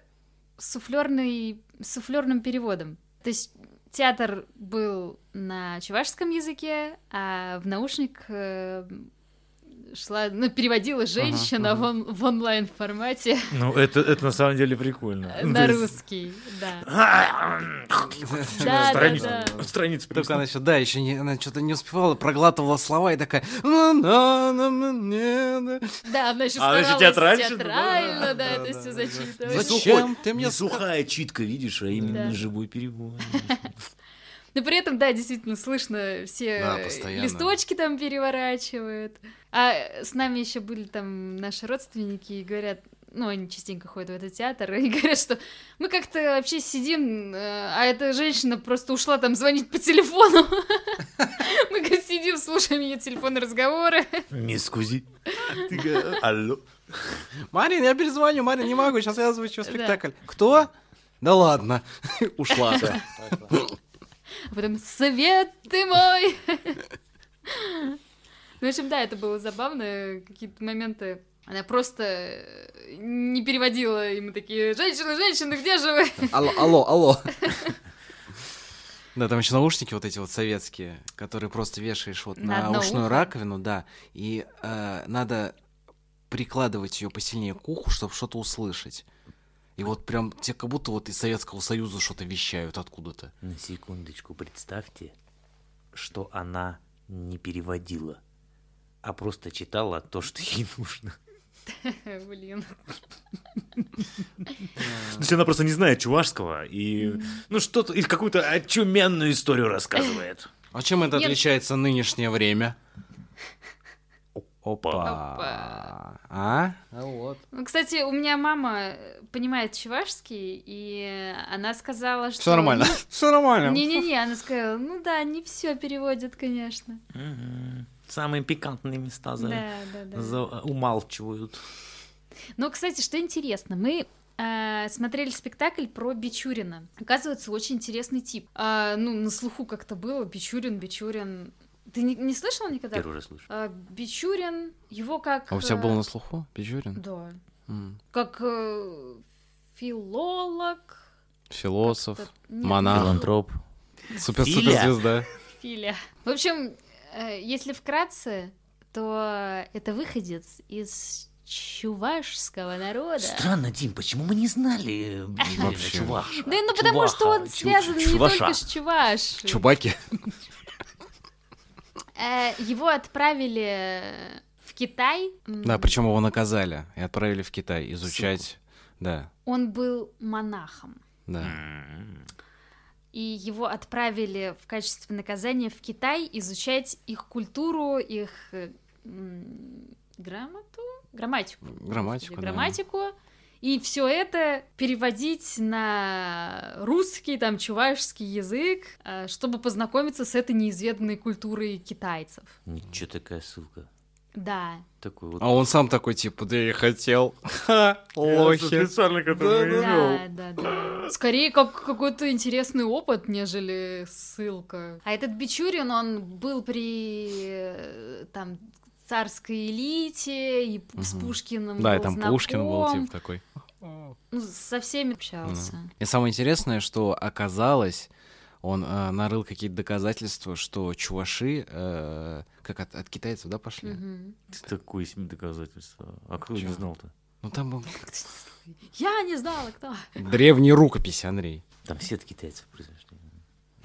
[SPEAKER 1] суфлерной, суфлерным переводом. То есть театр был на чувашском языке, а в наушник э, шла, ну, переводила женщина
[SPEAKER 3] ага.
[SPEAKER 1] В, он- в онлайн формате
[SPEAKER 2] Ну, это, это на самом деле прикольно. Ну,
[SPEAKER 1] на русский, да. Да,
[SPEAKER 2] страница,
[SPEAKER 1] да, да.
[SPEAKER 2] страница
[SPEAKER 3] Только она еще, да, еще не, она что-то не успевала, проглатывала слова и такая. «На-на-на-на-на-на».
[SPEAKER 1] Да, она еще
[SPEAKER 2] А она
[SPEAKER 1] старалась
[SPEAKER 2] театральщина,
[SPEAKER 1] театрально,
[SPEAKER 2] да,
[SPEAKER 1] это все зачитывать.
[SPEAKER 3] Зачем ты мне
[SPEAKER 2] сухая читка, видишь, а именно живой перевод.
[SPEAKER 1] Но при этом, да, действительно слышно, все
[SPEAKER 3] Да, постоянно.
[SPEAKER 1] листочки там переворачивают. А с нами еще были там наши родственники и говорят, ну, они частенько ходят в этот театр, и говорят, что мы как-то вообще сидим, э, а эта женщина просто ушла там звонить по телефону. Мы как сидим, слушаем ее телефонные разговоры.
[SPEAKER 2] Мисс Кузи. Ты говоришь, Алло.
[SPEAKER 3] Марин, я перезвоню, Марин, не могу, сейчас я озвучу спектакль. Кто? Да ладно, ушла.
[SPEAKER 1] А потом «Совет ты мой!» Ну, в общем, да, это было забавно. Какие-то моменты она просто э, не переводила, и мы такие, женщины, женщины, где же вы?
[SPEAKER 3] Алло, алло, алло. Да, там еще наушники вот эти вот советские, которые просто вешаешь вот
[SPEAKER 1] На
[SPEAKER 3] на, ушную
[SPEAKER 1] ухо?
[SPEAKER 3] раковину, да, и э, надо прикладывать ее посильнее к уху, чтобы что-то услышать. И вот прям тебе как будто вот из Советского Союза что-то вещают откуда-то.
[SPEAKER 2] На секундочку представьте, что она не переводила, а просто читала то, что ей нужно.
[SPEAKER 1] Блин.
[SPEAKER 2] То есть она просто не знает чувашского и, ну, что-то, или какую-то очуменную историю рассказывает.
[SPEAKER 3] А чем это отличается нынешнее время?
[SPEAKER 2] Опа.
[SPEAKER 1] Опа.
[SPEAKER 3] А? А вот.
[SPEAKER 1] Ну, кстати, у меня мама э, понимает чувашский, и она сказала, что...
[SPEAKER 3] Все нормально. Все нормально.
[SPEAKER 1] Не-не-не, она сказала, ну да, не все переводят, конечно.
[SPEAKER 2] Самые пикантные места за-
[SPEAKER 1] Да, да, да.
[SPEAKER 2] за- умалчивают.
[SPEAKER 1] Но, кстати, что интересно, мы э, смотрели спектакль про Бичурина. Оказывается, очень интересный тип. А, ну, на слуху как-то было Бичурин, Бичурин. Ты не, не слышал никогда?
[SPEAKER 2] Первый раз слышу.
[SPEAKER 1] А, Бичурин, его как...
[SPEAKER 3] А у тебя
[SPEAKER 1] э,
[SPEAKER 3] был на слуху, Печурин?
[SPEAKER 1] Да.
[SPEAKER 3] М.
[SPEAKER 1] Как э, филолог...
[SPEAKER 3] Философ, монах.
[SPEAKER 2] Филантроп.
[SPEAKER 3] супер
[SPEAKER 2] Филя.
[SPEAKER 1] В общем, э, если вкратце, то это выходец из чувашского народа.
[SPEAKER 2] Странно, Дим, почему мы не знали
[SPEAKER 3] Вообще.
[SPEAKER 2] чуваш?
[SPEAKER 1] Да ну потому что он связан не только с чуваш.
[SPEAKER 3] Чубаки.
[SPEAKER 1] Э, Его отправили в Китай.
[SPEAKER 3] Да, причем его наказали и отправили в Китай изучать. Да,
[SPEAKER 1] Он был монахом.
[SPEAKER 3] да.
[SPEAKER 1] И его отправили в качестве наказания в Китай изучать их культуру, их э, грамоту, грамматику.
[SPEAKER 3] Грамматику,
[SPEAKER 1] Господи,
[SPEAKER 3] да.
[SPEAKER 1] грамматику. И все это переводить на русский, там, чувашский язык, э, чтобы познакомиться с этой неизведанной культурой китайцев.
[SPEAKER 2] Ничего такая ссылка.
[SPEAKER 1] Да.
[SPEAKER 2] Такой вот.
[SPEAKER 3] А он сам такой, типа, да я хотел. Ха, лохи.
[SPEAKER 2] специально к
[SPEAKER 3] этому и
[SPEAKER 1] Да, да, да. Скорее, как какой-то интересный опыт, нежели ссылка. А этот Бичурин, он был при э, там царской элите, и п- с. Пушкиным
[SPEAKER 3] Да, и
[SPEAKER 1] был
[SPEAKER 3] там Пушкин был,
[SPEAKER 1] знаком.
[SPEAKER 3] типа, такой.
[SPEAKER 1] Ну, со всеми общался.
[SPEAKER 3] И самое интересное, что оказалось, он э, нарыл какие-то доказательства, что чуваши, э, как от, от китайцев, да, пошли?
[SPEAKER 1] Мгм.
[SPEAKER 2] Такое себе доказательство. А кто не
[SPEAKER 3] Чё?
[SPEAKER 2] знал-то?
[SPEAKER 3] Ну там был
[SPEAKER 1] Я не знала, кто.
[SPEAKER 3] древние рукописи, Андрей.
[SPEAKER 2] Там все от китайцев произошли.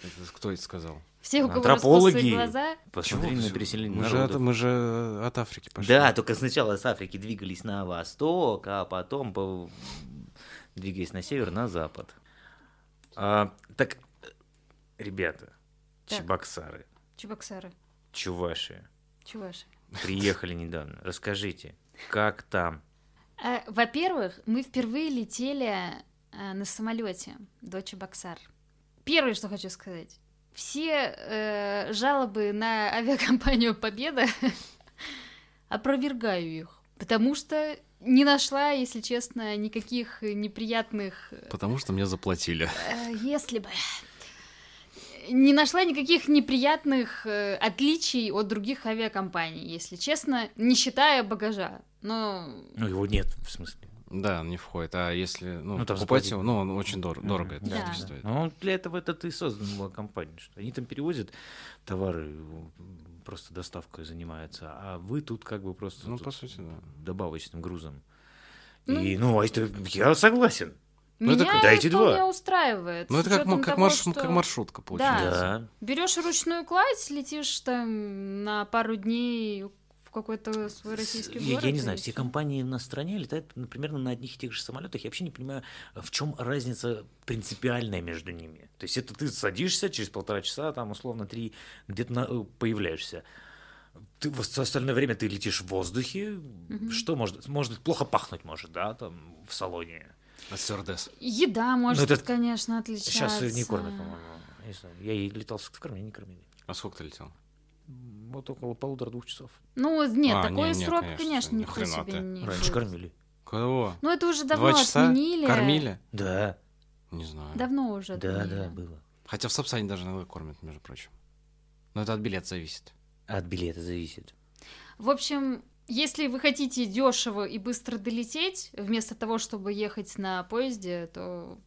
[SPEAKER 3] Это кто это сказал?
[SPEAKER 1] Все, у кого
[SPEAKER 2] Антропологи.
[SPEAKER 1] глаза.
[SPEAKER 2] Посмотри на переселение
[SPEAKER 3] мы же, от, мы же от Африки пошли.
[SPEAKER 2] Да, только сначала с Африки двигались на восток, а потом по- двигаясь на север, на запад. А, так, э, ребята,
[SPEAKER 1] Так.
[SPEAKER 2] Чебоксары,
[SPEAKER 1] Чебоксары.
[SPEAKER 2] Чуваши,
[SPEAKER 1] Чуваши.
[SPEAKER 2] приехали недавно. Расскажите, как там?
[SPEAKER 1] Э, Во-первых, мы впервые летели э, на самолете до Чебоксар. Первое, что хочу сказать. Все э, жалобы на авиакомпанию Победа опровергаю их. Потому что не нашла, если честно, никаких неприятных... э,
[SPEAKER 3] Потому что мне заплатили.
[SPEAKER 1] э, если бы... Не нашла никаких неприятных э, отличий от других авиакомпаний, если честно, не считая багажа. Но
[SPEAKER 2] Ну, его нет, в смысле.
[SPEAKER 3] Да, он не входит. А если ну,
[SPEAKER 2] Ну, там
[SPEAKER 3] покупать его, ну, он очень дор- дорого это
[SPEAKER 1] Да.
[SPEAKER 3] стоит.
[SPEAKER 2] Ну, для этого это и создана была компания, что они там перевозят товары, просто доставкой занимаются, а вы тут как бы просто
[SPEAKER 3] Ну,
[SPEAKER 2] тут
[SPEAKER 3] по сути, да.
[SPEAKER 2] добавочным грузом.
[SPEAKER 1] Ну.
[SPEAKER 2] И, ну, а это, я согласен.
[SPEAKER 3] Ну, это
[SPEAKER 2] дайте
[SPEAKER 1] вполне
[SPEAKER 2] два.
[SPEAKER 1] устраивает.
[SPEAKER 3] Ну, это как, как,
[SPEAKER 1] того,
[SPEAKER 3] марш-
[SPEAKER 1] что
[SPEAKER 3] как маршрутка получается.
[SPEAKER 2] Да.
[SPEAKER 1] Берешь ручную кладь, летишь там на пару дней какой-то свой российский
[SPEAKER 2] Я,
[SPEAKER 1] город.
[SPEAKER 2] я не знаю, все компании на стране летают ну, примерно на одних и тех же самолетах. Я вообще не понимаю, в чем разница принципиальная между ними. То есть это ты садишься, через полтора часа, там условно три, где-то на- э, появляешься. Ты в с- остальное время ты летишь в воздухе. Что может? Может быть, плохо пахнуть может, да, там в салоне.
[SPEAKER 3] А стюардесс?
[SPEAKER 1] Еда может,
[SPEAKER 2] это-
[SPEAKER 1] конечно, отличаться.
[SPEAKER 2] Сейчас не кормят, по-моему. Я не знаю. Я и летал в кормили, не кормили.
[SPEAKER 3] А сколько ты летел?
[SPEAKER 2] Вот около полутора-двух часов.
[SPEAKER 1] Ну, нет,
[SPEAKER 3] А,
[SPEAKER 1] такой
[SPEAKER 3] не, не,
[SPEAKER 1] срок,
[SPEAKER 3] конечно,
[SPEAKER 1] конечно,
[SPEAKER 3] ни
[SPEAKER 1] никто
[SPEAKER 3] хрена
[SPEAKER 1] себе
[SPEAKER 3] ты.
[SPEAKER 1] не...
[SPEAKER 2] Раньше
[SPEAKER 1] будет.
[SPEAKER 2] кормили.
[SPEAKER 3] Кого?
[SPEAKER 1] Ну, это уже давно
[SPEAKER 3] Два часа
[SPEAKER 1] отменили.
[SPEAKER 3] кормили?
[SPEAKER 2] Да.
[SPEAKER 3] Не знаю.
[SPEAKER 1] Давно уже.
[SPEAKER 2] Да,
[SPEAKER 1] отменили.
[SPEAKER 2] да, было.
[SPEAKER 3] Хотя в Сапсане даже иногда кормят, между прочим. Но это от билета зависит.
[SPEAKER 2] От билета зависит.
[SPEAKER 1] В общем, если вы хотите дешево и быстро долететь, вместо того, чтобы ехать на поезде, то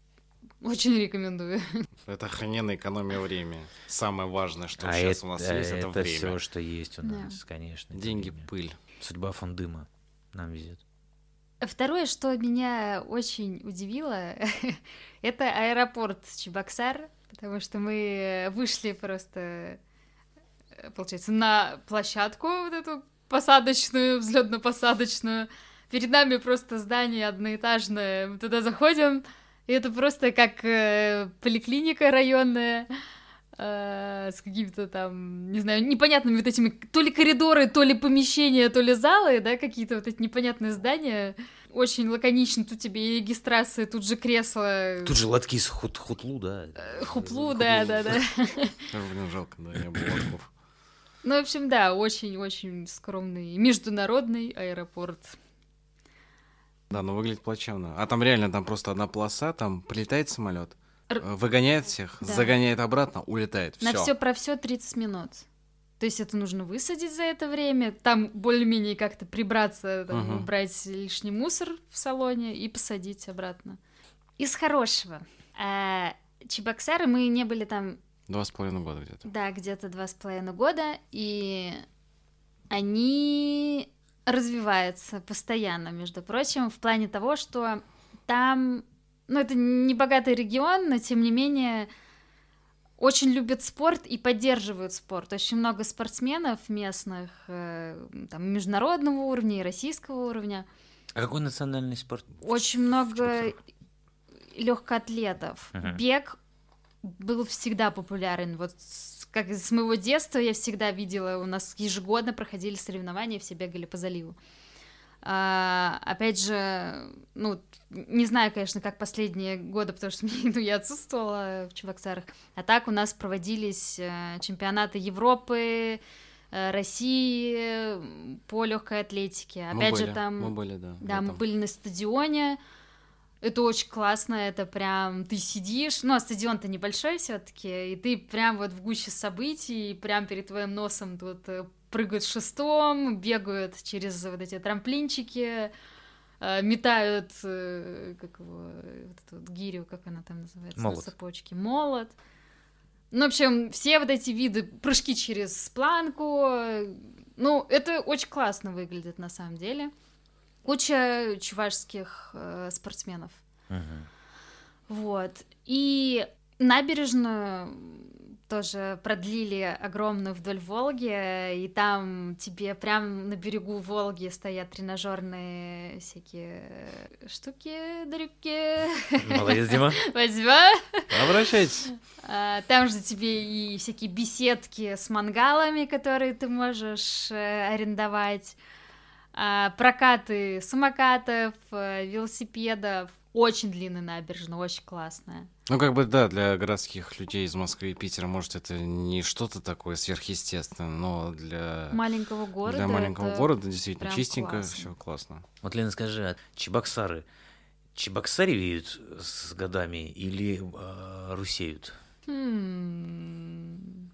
[SPEAKER 1] очень рекомендую.
[SPEAKER 3] Это охрененная экономия времени. Самое важное, что
[SPEAKER 2] а
[SPEAKER 3] сейчас
[SPEAKER 2] это,
[SPEAKER 3] у нас есть, это, время.
[SPEAKER 2] все, что есть у
[SPEAKER 1] Да.
[SPEAKER 2] нас, конечно. это
[SPEAKER 3] Деньги,
[SPEAKER 2] время.
[SPEAKER 3] пыль.
[SPEAKER 2] Судьба фон Дыма нам везет.
[SPEAKER 1] Второе, что меня очень удивило, это аэропорт Чебоксар, потому что мы вышли просто, э, получается, на площадку вот эту посадочную, взлетно-посадочную. Перед нами просто здание одноэтажное. Мы туда заходим, и это просто как э, поликлиника районная э, с какими-то там, не знаю, непонятными вот этими то ли коридоры, то ли помещения, то ли залы, да, какие-то вот эти непонятные здания. Очень лаконично, тут тебе и регистрация, тут же кресло.
[SPEAKER 2] Тут же лотки с хут хутлу, да?
[SPEAKER 1] э, Хуплу, да, да, да.
[SPEAKER 3] Блин, жалко, да, не было лотков.
[SPEAKER 1] Ну, в общем, да, очень-очень скромный международный аэропорт.
[SPEAKER 3] Да, но выглядит плачевно. А там реально, там просто одна полоса, там прилетает самолет,
[SPEAKER 1] Р-
[SPEAKER 3] выгоняет всех,
[SPEAKER 1] Да.
[SPEAKER 3] загоняет обратно, улетает.
[SPEAKER 1] На
[SPEAKER 3] Все.
[SPEAKER 1] про все 30 минут. То есть это нужно высадить за это время, там более-менее как-то прибраться, там,
[SPEAKER 3] Мгм.
[SPEAKER 1] убрать лишний мусор в салоне и посадить обратно. Из хорошего. А, Чебоксары, мы не были там,
[SPEAKER 3] Два с половиной года где-то.
[SPEAKER 1] да, где-то два с половиной года, и они развиваются постоянно, между прочим, в плане того, что там, ну, это не богатый регион, но тем не менее очень любят спорт и поддерживают спорт. Очень много спортсменов местных, э, там, международного уровня и российского уровня.
[SPEAKER 2] А какой национальный спорт?
[SPEAKER 1] Очень много легкоатлетов.
[SPEAKER 2] Мгм.
[SPEAKER 1] Бег был всегда популярен. Вот как с моего детства я всегда видела, у нас ежегодно проходили соревнования, все бегали по заливу. А, опять же, ну, не знаю, конечно, как последние годы, потому что ну, я отсутствовала в Чебоксарах. А так у нас проводились э, чемпионаты Европы, э, России м, по легкой атлетике.
[SPEAKER 3] Мы
[SPEAKER 1] Опять же,
[SPEAKER 3] были,
[SPEAKER 1] там
[SPEAKER 3] Мы были, да.
[SPEAKER 1] да, мы были на стадионе. Это очень классно, это прям ты сидишь, ну а стадион-то небольшой все-таки, и ты прям вот в гуще событий, и прям перед твоим носом тут э, прыгают шестом, бегают через вот эти трамплинчики, э, метают, э, как его, вот эту вот гирю, как она там называется, на
[SPEAKER 2] Молот.
[SPEAKER 1] цепочке, молот. Ну, в общем, все вот эти виды, прыжки через планку, ну, это очень классно выглядит на самом деле. Куча чувашских э, спортсменов.
[SPEAKER 2] Мгм.
[SPEAKER 1] Вот. И набережную тоже продлили огромную вдоль Волги, и там тебе прям на берегу Волги стоят тренажерные всякие штуки, дрюки.
[SPEAKER 2] Молодец, Дима.
[SPEAKER 1] Возьма.
[SPEAKER 3] Обращайтесь.
[SPEAKER 1] А, Там же тебе и всякие беседки с мангалами, которые ты можешь э, арендовать, прокаты самокатов, э, велосипедов. Очень длинная набережная, очень классная.
[SPEAKER 3] Ну, как бы, да, для городских людей из Москвы и Питера, может, это не что-то такое сверхъестественное, но для,
[SPEAKER 1] Маленького города.
[SPEAKER 3] для маленького
[SPEAKER 1] это
[SPEAKER 3] города действительно чистенько, все классно.
[SPEAKER 2] Вот, Лена, скажи, а Чебоксары чебоксаревеют с годами или э, русеют?
[SPEAKER 1] Хм.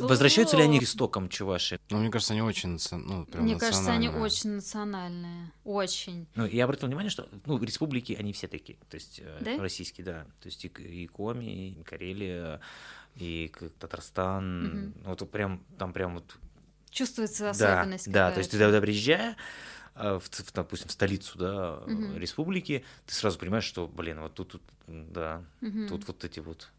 [SPEAKER 2] Возвращаются ли они к истокам Чуваши?
[SPEAKER 3] Но мне кажется, они очень, ну, прям
[SPEAKER 1] Мне кажется, они
[SPEAKER 3] национальные.
[SPEAKER 1] очень национальные. Очень.
[SPEAKER 2] Ну, я обратил внимание, что ну, республики, они все такие, то есть э,
[SPEAKER 1] Да?
[SPEAKER 2] российские, да, то есть и, и Коми, и Карелия, и Татарстан, ну, вот прям, там прям вот,
[SPEAKER 1] Чувствуется
[SPEAKER 2] да,
[SPEAKER 1] особенность.
[SPEAKER 2] да, то есть ты туда приезжая, э, в, в, допустим, в столицу, да, э,
[SPEAKER 1] Мгм.
[SPEAKER 2] республики, ты сразу понимаешь, что, блин, вот тут, тут да,
[SPEAKER 1] Мгм.
[SPEAKER 2] тут вот эти вот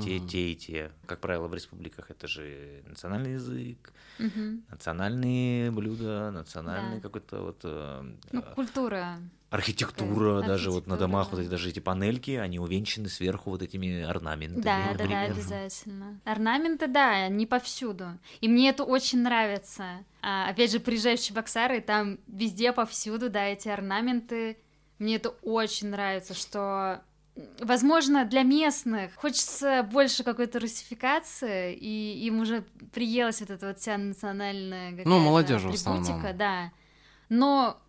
[SPEAKER 2] те,
[SPEAKER 3] Мгм.
[SPEAKER 2] те и те. Как правило, в республиках это же национальный язык,
[SPEAKER 1] Мгм.
[SPEAKER 2] национальные блюда, национальный
[SPEAKER 1] Да.
[SPEAKER 2] какой-то вот э,
[SPEAKER 1] Ну,
[SPEAKER 2] э,
[SPEAKER 1] культура.
[SPEAKER 2] архитектура,
[SPEAKER 1] Такая
[SPEAKER 2] даже вот на домах вот
[SPEAKER 1] архитектура,
[SPEAKER 2] эти даже эти панельки, они увенчаны сверху вот этими орнаментами.
[SPEAKER 1] Да, да, да, обязательно. Орнаменты, да, они повсюду. И мне это очень нравится. А, опять же, приезжаю в Чебоксары, там везде повсюду, да, эти орнаменты. Мне это очень нравится, что Возможно, для местных хочется больше какой-то русификации, и им уже приелась вот эта вот вся национальная какая-то
[SPEAKER 3] молодежи в основном.
[SPEAKER 1] да. Но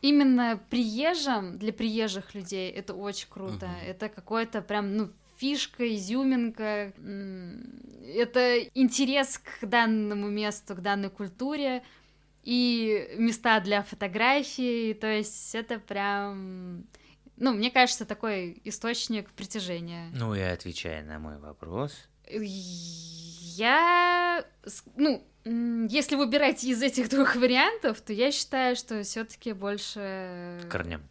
[SPEAKER 1] именно приезжим, для приезжих людей это очень круто.
[SPEAKER 3] Мгм.
[SPEAKER 1] Это какой-то прям, ну, фишка, изюминка. Это интерес к данному месту, к данной культуре и места для фотографий. То есть это прям... Ну, мне кажется, такой источник притяжения.
[SPEAKER 2] Ну и отвечая на мой вопрос,
[SPEAKER 1] Я, ну, если выбирать из этих двух вариантов, то я считаю, что все-таки больше...
[SPEAKER 2] корням.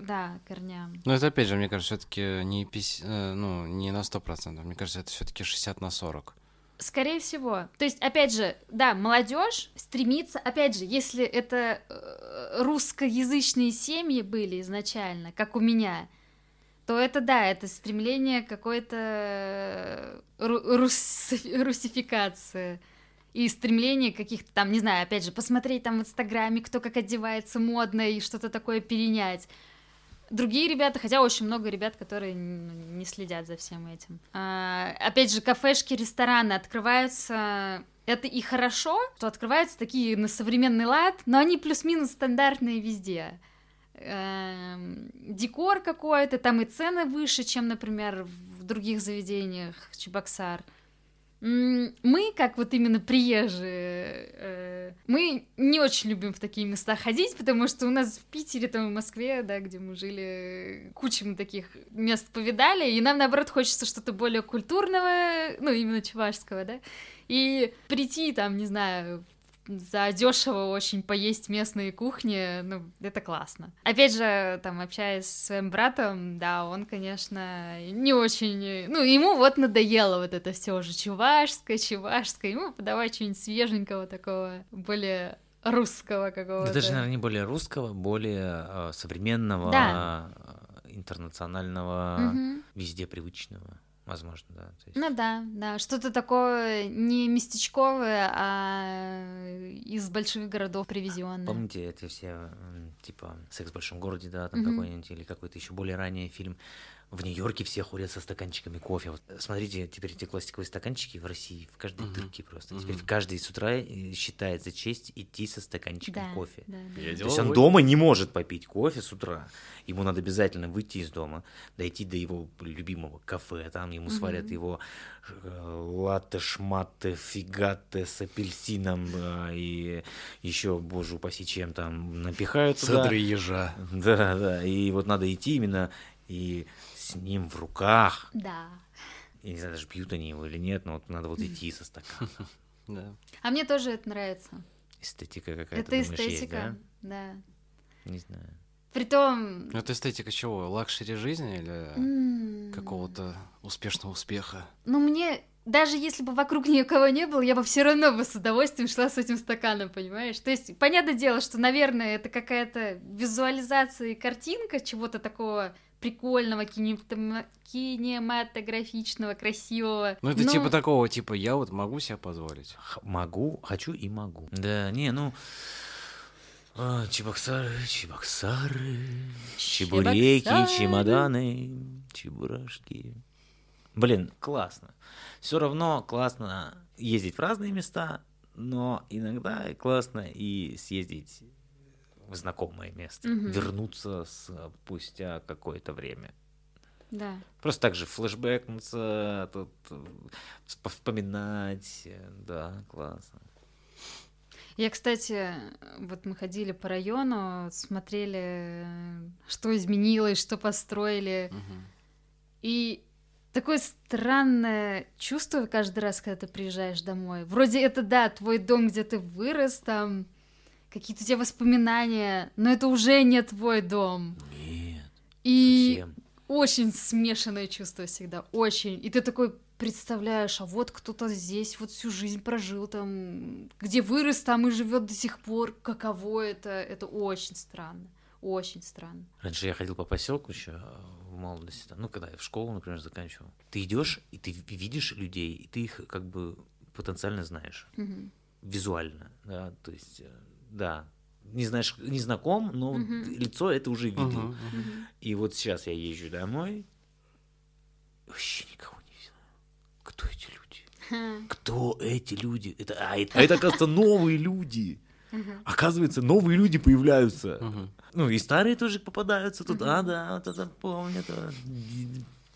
[SPEAKER 1] Да, корням.
[SPEAKER 3] Но это опять же, мне кажется, все-таки не, пись- э, ну, не на 100%. Мне кажется, это все-таки 60 на 40.
[SPEAKER 1] Скорее всего. То есть, опять же, да, молодежь стремится, опять же, если это э, русскоязычные семьи были изначально, как у меня, то это да, это стремление какой-то э, ру- рус- русификации и стремление каких-то там, не знаю, опять же, посмотреть там в Инстаграме, кто как одевается модно и что-то такое перенять. Другие ребята, хотя очень много ребят, которые н- не следят за всем этим. А, опять же, кафешки, рестораны открываются. Это и хорошо, что открываются такие на современный лад, но они плюс-минус стандартные везде. Эм, Декор какой-то, там и цены выше, чем, например, в других заведениях Чебоксар. Мы, как вот именно приезжие, э, мы не очень любим в такие места ходить, потому что у нас в Питере, там, в Москве, да, где мы жили, кучу мы таких мест повидали, и нам, наоборот, хочется что-то более культурного, ну, именно чувашского, да, и прийти, там, не знаю, за дешево очень поесть местные кухни, ну, это классно. Опять же, там, общаясь с своим братом, да, он, конечно, не очень... Ну, ему вот надоело вот это все уже чувашское, чувашское, ему подавать что-нибудь свеженького такого, более русского какого-то.
[SPEAKER 2] Да даже, наверное, не более русского, более э, современного,
[SPEAKER 1] Да.
[SPEAKER 2] э, интернационального,
[SPEAKER 1] Мгм.
[SPEAKER 2] везде привычного, возможно, да. То есть-
[SPEAKER 1] Ну да, да, что-то такое не местечковое, а из больших городов привезенное.
[SPEAKER 2] Помните эти все, типа, «Секс в большом городе», да, там
[SPEAKER 1] Мгм.
[SPEAKER 2] какой-нибудь, или какой-то еще более ранний фильм. В Нью-Йорке все ходят со стаканчиками кофе. Вот смотрите, теперь эти пластиковые стаканчики в России, в каждой
[SPEAKER 3] Мгм.
[SPEAKER 2] дырке просто. Теперь
[SPEAKER 3] Мгм.
[SPEAKER 2] каждый с утра э, считает за честь идти со стаканчиком
[SPEAKER 1] Да,
[SPEAKER 2] кофе.
[SPEAKER 1] да, да.
[SPEAKER 3] Я
[SPEAKER 2] То есть он
[SPEAKER 3] вы-
[SPEAKER 2] дома не может попить кофе с утра. Ему надо обязательно выйти из дома, дойти до его любимого кафе. Там ему сварят
[SPEAKER 1] Мгм.
[SPEAKER 2] его э, латте, шматте, фигатте с апельсином э, и еще, боже упаси, чем там напихают туда.
[SPEAKER 3] Цедры ежа.
[SPEAKER 2] Да, да. И вот надо идти именно и с ним в руках.
[SPEAKER 1] Да.
[SPEAKER 2] Я не знаю, даже пьют они его или нет, но вот надо вот идти со стаканом.
[SPEAKER 3] Да.
[SPEAKER 1] А мне тоже это нравится.
[SPEAKER 2] Эстетика какая-то,
[SPEAKER 1] это
[SPEAKER 2] думаешь, есть,
[SPEAKER 1] эстетика,
[SPEAKER 2] да?
[SPEAKER 1] да.
[SPEAKER 2] Не знаю.
[SPEAKER 1] Притом...
[SPEAKER 3] Ну, Это эстетика чего? Luxury жизни или какого-то успешного успеха?
[SPEAKER 1] Ну, мне... Даже если бы вокруг никого не было, я бы все равно бы с удовольствием шла с этим стаканом, понимаешь? То есть, понятное дело, что, наверное, это какая-то визуализация и картинка чего-то такого прикольного, кинематографичного, красивого.
[SPEAKER 3] Ну, это
[SPEAKER 1] Но-
[SPEAKER 3] типа такого, типа, я вот могу себе позволить.
[SPEAKER 2] Х- Могу, хочу и могу. Да, не, ну... а, Чебоксары, чебоксары, чебуреки,
[SPEAKER 1] Чебоксары.
[SPEAKER 2] чемоданы, чебурашки. Блин, классно. Все равно классно ездить в разные места, но иногда классно и съездить в знакомое место,
[SPEAKER 1] Мгм.
[SPEAKER 2] вернуться спустя какое-то время.
[SPEAKER 1] Да.
[SPEAKER 2] Просто так же флешбэкнуться, тут э, вспо- вспоминать, э, да, классно.
[SPEAKER 1] Я, кстати, вот мы ходили по району, смотрели, что изменилось, что построили.
[SPEAKER 3] Мгм.
[SPEAKER 1] И такое странное чувство каждый раз, когда ты приезжаешь домой. Вроде это, да, твой дом, где ты вырос, там какие-то у тебя воспоминания, но это уже не твой дом.
[SPEAKER 2] Нет,
[SPEAKER 1] И
[SPEAKER 2] совсем.
[SPEAKER 1] очень смешанное чувство всегда, очень. И ты такой представляешь, а вот кто-то здесь вот всю жизнь прожил там, где вырос, там и живет до сих пор. Каково это? Это очень странно. Очень странно.
[SPEAKER 2] Раньше я ходил по поселку еще в молодости, там, ну, когда я в школу, например, заканчивал. Ты идешь, и ты видишь людей, и ты их как бы потенциально знаешь,
[SPEAKER 1] Мгм.
[SPEAKER 2] визуально, да, то есть, э, да, не знаешь, не знаком, но
[SPEAKER 1] Мгм.
[SPEAKER 2] лицо это уже видел.
[SPEAKER 3] Мгм. Мгм.
[SPEAKER 2] И вот сейчас я езжу домой, вообще никого не знаю. Кто эти люди? Кто эти люди? Это, а, это, а это, оказывается, новые люди. Оказывается, новые люди появляются. Ну, и старые тоже попадаются тут. А, да, вот это помню, это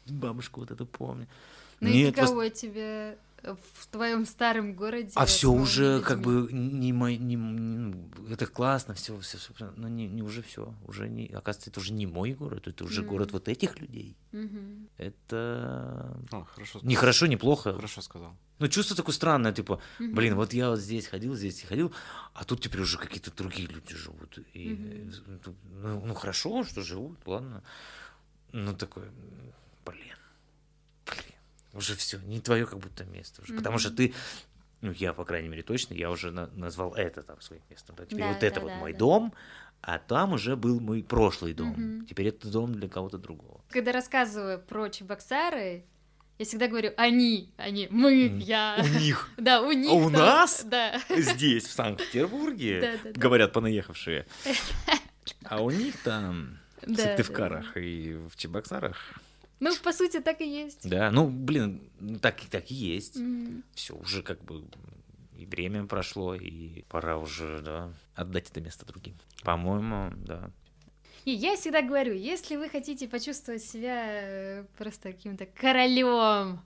[SPEAKER 2] бабушку вот это помню.
[SPEAKER 1] Ну и
[SPEAKER 2] Нет, просто-
[SPEAKER 1] каково тебе в твоем старом городе?
[SPEAKER 2] А все уже как бы не мой, не, м, ну, это классно, все, все, но не, не уже все, уже не, оказывается, это уже не мой город, это уже
[SPEAKER 1] Мгм.
[SPEAKER 2] город вот этих людей.
[SPEAKER 1] Мгм.
[SPEAKER 2] Это
[SPEAKER 3] О, хорошо.
[SPEAKER 2] не хорошо, не плохо.
[SPEAKER 3] Хорошо сказал.
[SPEAKER 2] Ну, чувство такое странное, типа, блин,
[SPEAKER 1] Мгм.
[SPEAKER 2] вот я вот здесь ходил, здесь ходил, а тут теперь уже какие-то другие люди живут. И, э, ну, ну, хорошо, что живут, ладно. Ну, такое, блин, блин, уже все, не твое как будто место уже. Потому что ты, ну, я, по крайней мере, точно, я уже на- назвал это там своим местом. Да? Теперь
[SPEAKER 1] Да,
[SPEAKER 2] вот это
[SPEAKER 1] да,
[SPEAKER 2] вот
[SPEAKER 1] да,
[SPEAKER 2] мой
[SPEAKER 1] да.
[SPEAKER 2] дом, а там уже был мой прошлый дом.
[SPEAKER 1] Мгм.
[SPEAKER 2] Теперь это дом для кого-то другого.
[SPEAKER 1] Когда рассказываю про Чебоксары, я всегда говорю «они», они, мы, я.
[SPEAKER 2] У них
[SPEAKER 1] Да, у них.
[SPEAKER 2] А у нас?
[SPEAKER 1] Да.
[SPEAKER 2] здесь, в Санкт-Петербурге,
[SPEAKER 1] Да, да, да.
[SPEAKER 2] говорят понаехавшие. А у них там в
[SPEAKER 1] Да, да,
[SPEAKER 2] Сыктывкарах и в Чебоксарах.
[SPEAKER 1] Ну, по сути, так и есть.
[SPEAKER 2] Да, ну, блин, ну, так, и- так и есть.
[SPEAKER 1] М.
[SPEAKER 2] Все, уже как бы и время прошло, и пора уже, да, отдать это место другим. По-моему, да.
[SPEAKER 1] И я всегда говорю, если вы хотите почувствовать себя э, просто каким-то королем,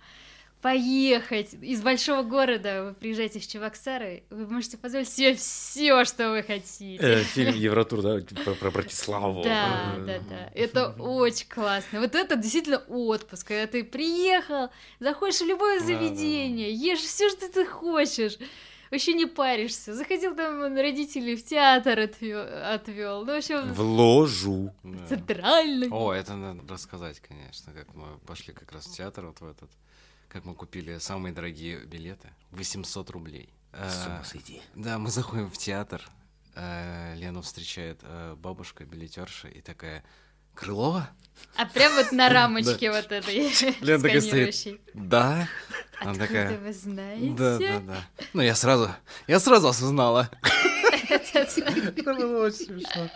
[SPEAKER 1] поехать из большого города, вы приезжаете в Чебоксары, вы можете позволить себе все, что вы хотите.
[SPEAKER 2] Э, фильм Евротур, да, про, про Братиславу.
[SPEAKER 1] Да,
[SPEAKER 2] Э,
[SPEAKER 1] да, да. Это очень классно. Вот это действительно отпуск, когда ты приехал, заходишь в любое
[SPEAKER 3] Да, да, да.
[SPEAKER 1] заведение, ешь все, что ты хочешь. Вообще не паришься. Заходил там родителей в театр отвел. Ну, вообще,
[SPEAKER 2] В ложу.
[SPEAKER 3] Да.
[SPEAKER 1] центральный.
[SPEAKER 3] О, это надо рассказать, конечно, как мы пошли как раз в театр вот в этот, как мы купили самые дорогие билеты, 800 рублей.
[SPEAKER 2] С ума
[SPEAKER 3] Э,
[SPEAKER 2] сойти.
[SPEAKER 3] Да, мы заходим в театр, э, Лену встречает э, бабушка, билетерша, и такая, Крылова?
[SPEAKER 1] А прям вот на рамочке вот этой
[SPEAKER 3] Лена такая стоит.
[SPEAKER 1] сканирующей.
[SPEAKER 3] Да. Она
[SPEAKER 1] Откуда
[SPEAKER 3] такая,
[SPEAKER 1] вы знаете?
[SPEAKER 3] да, да, да. Ну, я сразу, я сразу осознала. Это было очень смешно.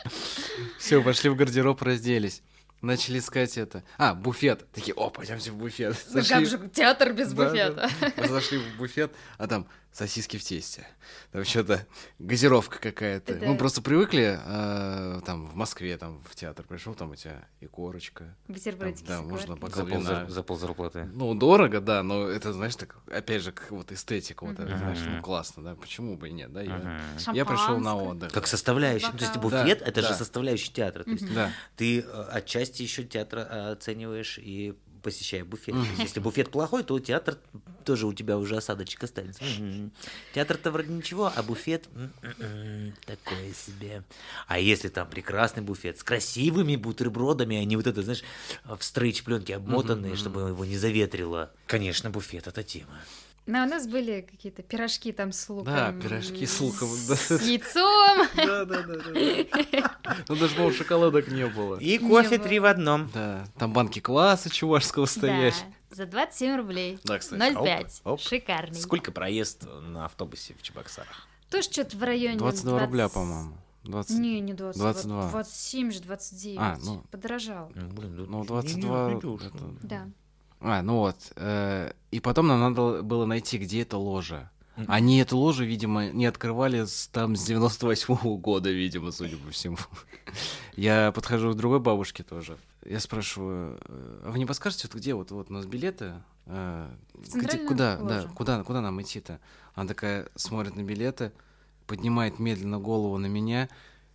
[SPEAKER 3] Все, пошли в гардероб, разделись. Начали искать это. А, буфет. Такие, о, пойдемте в буфет.
[SPEAKER 1] Ну как же театр без
[SPEAKER 3] Да,
[SPEAKER 1] буфета?
[SPEAKER 3] да. Зашли в буфет, а там сосиски в тесте. Там что-то газировка какая-то.
[SPEAKER 1] Это-
[SPEAKER 3] Мы просто привыкли, э, там, в Москве, там, в театр пришел, там у тебя и корочка.
[SPEAKER 1] Бутербродики
[SPEAKER 3] Да,
[SPEAKER 1] с
[SPEAKER 3] можно
[SPEAKER 1] икоркой.
[SPEAKER 2] За
[SPEAKER 3] бокал
[SPEAKER 2] пол,
[SPEAKER 3] вина.
[SPEAKER 2] за пол зарплаты.
[SPEAKER 3] Ну, дорого, да, но это, знаешь, так, опять же, как вот эстетика, вот это,
[SPEAKER 2] Мгм.
[SPEAKER 3] знаешь, ну, классно, да, почему бы и нет, да, я, я пришел на отдых.
[SPEAKER 2] Как составляющая. Ну, То есть
[SPEAKER 1] Бокал.
[SPEAKER 2] буфет
[SPEAKER 3] Да,
[SPEAKER 2] это же
[SPEAKER 3] да.
[SPEAKER 2] составляющая театра. То есть.
[SPEAKER 3] Да,
[SPEAKER 2] ты э, отчасти еще театр э, оцениваешь и посещая буфет. Если буфет плохой, то театр тоже у тебя уже осадочек останется. Театр-то вроде ничего, а буфет м-м-м, такое себе. А если там прекрасный буфет с красивыми бутербродами, а не вот это, знаешь, в стрейч пленке обмотанные, чтобы его не заветрило. Конечно, буфет это тема.
[SPEAKER 1] Ну, у нас были какие-то пирожки там с луком.
[SPEAKER 3] Да, пирожки с луком, да.
[SPEAKER 1] С яйцом.
[SPEAKER 3] да, да, да, да. Ну, даже, по шоколадок не было.
[SPEAKER 2] И кофе три в одном.
[SPEAKER 3] Да, там банки кваса чувашского стоять.
[SPEAKER 1] Да, за 27 рублей.
[SPEAKER 3] Да, кстати.
[SPEAKER 1] 0,5.
[SPEAKER 2] Оп, оп.
[SPEAKER 1] Шикарный.
[SPEAKER 2] Сколько проезд на автобусе в Чебоксарах?
[SPEAKER 1] Тоже что-то в районе
[SPEAKER 3] 22 рубля,
[SPEAKER 1] 20.
[SPEAKER 3] по-моему. 20.
[SPEAKER 1] Не, не 20.
[SPEAKER 3] 22.
[SPEAKER 1] 27 же, 29.
[SPEAKER 3] А, ну.
[SPEAKER 1] Подорожал.
[SPEAKER 2] Ну, блин,
[SPEAKER 3] Ну,
[SPEAKER 2] не-
[SPEAKER 3] 22
[SPEAKER 2] не- не дешево.
[SPEAKER 3] это-
[SPEAKER 1] Да.
[SPEAKER 3] А, ну вот. э, И потом нам надо было найти, где эта ложа. Они эту ложу, видимо, не открывали с, там с 98 года, видимо, судя по всему. Я подхожу к другой бабушке тоже. Я спрашиваю, а вы не подскажете, вот где вот, вот у нас билеты? Э, где- куда, да,
[SPEAKER 1] ложу.
[SPEAKER 3] куда, куда нам идти-то? Она такая смотрит на билеты, поднимает медленно голову на меня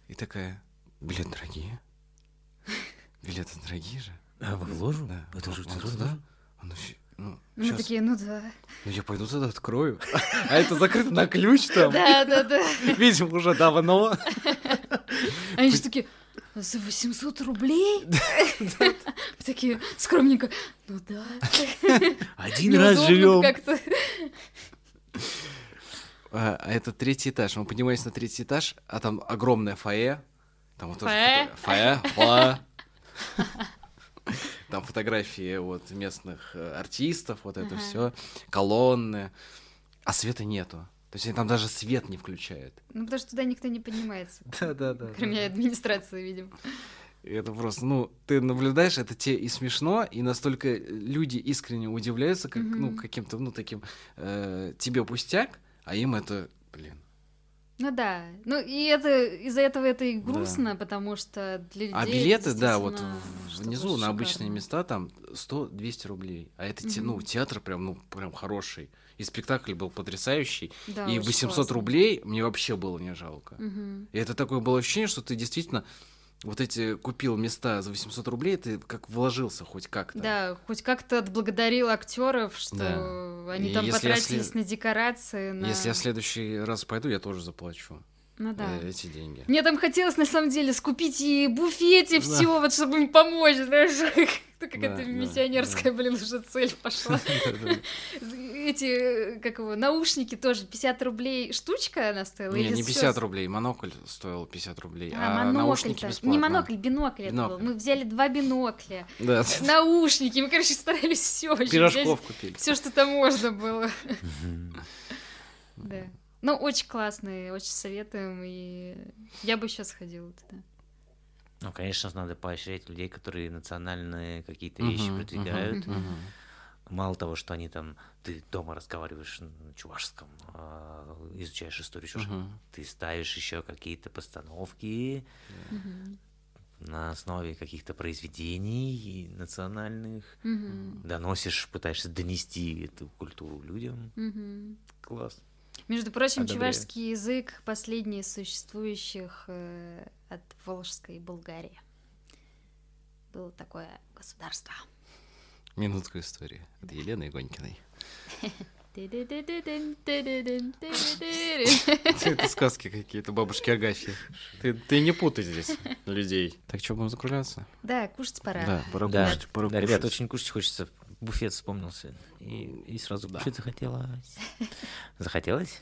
[SPEAKER 3] и такая, билеты дорогие. Билеты дорогие же.
[SPEAKER 2] А вы в ложу?
[SPEAKER 3] Да.
[SPEAKER 2] Это же
[SPEAKER 3] туда? Ну, ну,
[SPEAKER 1] Мы
[SPEAKER 3] щас-
[SPEAKER 1] такие, ну да.
[SPEAKER 3] ну, я пойду туда открою. А это закрыто на ключ там.
[SPEAKER 1] Да, да, да.
[SPEAKER 3] Видимо, уже давно.
[SPEAKER 1] Они же такие, за 800 рублей? Такие скромненько, ну да.
[SPEAKER 2] Один раз живем.
[SPEAKER 1] как-то.
[SPEAKER 3] А а это третий этаж. Мы поднимаемся на третий этаж, а там огромное фойе. Там вот тоже
[SPEAKER 1] Фойе?
[SPEAKER 3] Фойе. Там фотографии вот местных э, артистов, вот это
[SPEAKER 1] Ага.
[SPEAKER 3] все, колонны, а света нету. То есть они там даже свет не включают.
[SPEAKER 1] Ну, потому что туда никто не поднимается.
[SPEAKER 3] Да, да, да.
[SPEAKER 1] Кроме администрации, видимо.
[SPEAKER 3] Это просто, ну, ты наблюдаешь, это тебе и смешно, и настолько люди искренне удивляются, как, ну,
[SPEAKER 1] Мгм.
[SPEAKER 3] каким-то, ну, таким э, тебе пустяк, а им это, блин,
[SPEAKER 1] Ну да. Ну и это из-за этого это и грустно, потому что для людей
[SPEAKER 3] А билеты, да, вот внизу на обычные места там 100-200 рублей. А это, те- ну, театр прям, ну, прям хороший. И спектакль был потрясающий.
[SPEAKER 1] Да,
[SPEAKER 3] и
[SPEAKER 1] очень
[SPEAKER 3] 800
[SPEAKER 1] классно.
[SPEAKER 3] рублей мне вообще было не жалко.
[SPEAKER 1] Мгм.
[SPEAKER 3] И это такое было ощущение, что ты действительно вот эти купил места за 800 рублей, ты как вложился хоть как-то.
[SPEAKER 1] Да, хоть как-то отблагодарил актеров, что
[SPEAKER 3] Да.
[SPEAKER 1] они
[SPEAKER 3] И
[SPEAKER 1] там потратились
[SPEAKER 3] след-
[SPEAKER 1] на декорации, на...
[SPEAKER 3] Если я в следующий раз пойду, я тоже заплачу
[SPEAKER 1] Ну да.
[SPEAKER 3] э, эти деньги.
[SPEAKER 1] Мне там хотелось, на самом деле, скупить и буфете
[SPEAKER 3] Да.
[SPEAKER 1] все, вот чтобы им помочь, знаешь, как
[SPEAKER 3] Да,
[SPEAKER 1] это
[SPEAKER 3] да,
[SPEAKER 1] миссионерская, блин, уже цель пошла. Эти, э, как его, наушники тоже 50 рублей штучка она стоила?
[SPEAKER 3] Не, не
[SPEAKER 1] всё
[SPEAKER 3] 50
[SPEAKER 1] с-
[SPEAKER 3] рублей, монокль стоил 50 рублей,
[SPEAKER 1] А,
[SPEAKER 3] а, наушники бесплатно.
[SPEAKER 1] Не монокль, бинокль, это был. Мы взяли два бинокля,
[SPEAKER 3] Да,
[SPEAKER 1] наушники, мы, короче, старались все
[SPEAKER 3] пирожков купили.
[SPEAKER 1] Все, что там можно было. Да. Ну, очень классные, очень советуем, и я бы еще сходила туда.
[SPEAKER 2] Ну, конечно, надо поощрять людей, которые национальные какие-то вещи
[SPEAKER 3] мгм,
[SPEAKER 2] продвигают.
[SPEAKER 3] мгм.
[SPEAKER 2] Мало того, что они там, ты дома разговариваешь на чувашском, а, изучаешь историю чувашского,
[SPEAKER 3] Мгм.
[SPEAKER 2] ты ставишь еще какие-то постановки
[SPEAKER 1] Мгм.
[SPEAKER 2] на основе каких-то произведений национальных,
[SPEAKER 1] Мгм.
[SPEAKER 2] доносишь, пытаешься донести эту культуру людям.
[SPEAKER 1] Мгм.
[SPEAKER 2] Класс.
[SPEAKER 1] Между прочим,
[SPEAKER 2] Одобряю.
[SPEAKER 1] чувашский язык последний из существующих э, от Волжской Болгарии. Было такое государство.
[SPEAKER 3] Минутку истории от Елены Игонькиной. Это сказки какие-то, бабушки Агафьи. Ты, ты не путай здесь людей. Так что, будем закругляться?
[SPEAKER 1] Да, кушать пора.
[SPEAKER 3] Да, пора
[SPEAKER 2] Да,
[SPEAKER 3] кушать, пора
[SPEAKER 2] да, ребят,
[SPEAKER 3] кушать.
[SPEAKER 2] очень кушать хочется. Буфет вспомнился. И, и сразу кушать захотелось. Захотелось?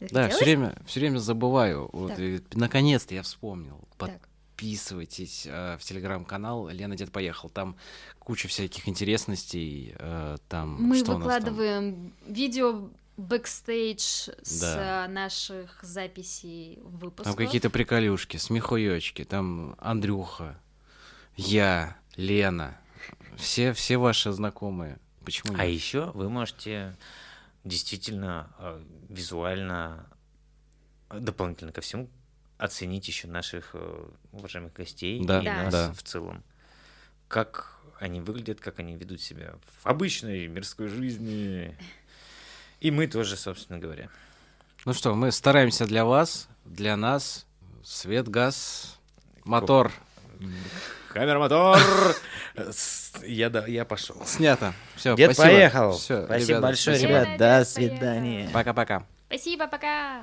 [SPEAKER 3] Да, все время, все время забываю. Вот, наконец-то я вспомнил.
[SPEAKER 1] Так.
[SPEAKER 3] Подписывайтесь э, в телеграм-канал Лена Дед Поехал. Там куча всяких интересностей. э, там
[SPEAKER 1] Мы
[SPEAKER 3] что у нас там?
[SPEAKER 1] выкладываем видео бэкстейдж с
[SPEAKER 3] Да.
[SPEAKER 1] э, наших записей выпусков.
[SPEAKER 3] Там какие-то приколюшки, смехуёчки. Там Андрюха, я, Лена. Все, все ваши знакомые. Почему
[SPEAKER 2] А
[SPEAKER 3] нет?
[SPEAKER 2] еще вы можете действительно э, визуально, э, дополнительно ко всему, оценить еще наших э, уважаемых гостей
[SPEAKER 3] Да,
[SPEAKER 2] и
[SPEAKER 1] Да.
[SPEAKER 2] нас
[SPEAKER 3] да.
[SPEAKER 2] в целом. Как они выглядят, как они ведут себя в обычной мирской жизни. И мы тоже, собственно говоря.
[SPEAKER 3] Ну что, мы стараемся для вас, для нас. Свет, газ, мотор.
[SPEAKER 2] Камера, мотор! С- Я, да, я пошел.
[SPEAKER 3] Снято. Все,
[SPEAKER 2] Дед
[SPEAKER 3] спасибо.
[SPEAKER 2] поехал.
[SPEAKER 3] Всё,
[SPEAKER 2] Спасибо
[SPEAKER 3] ребята,
[SPEAKER 2] большое,
[SPEAKER 3] спасибо.
[SPEAKER 2] ребят.
[SPEAKER 1] Дед
[SPEAKER 2] До свидания.
[SPEAKER 3] Пока-пока.
[SPEAKER 1] Спасибо, пока.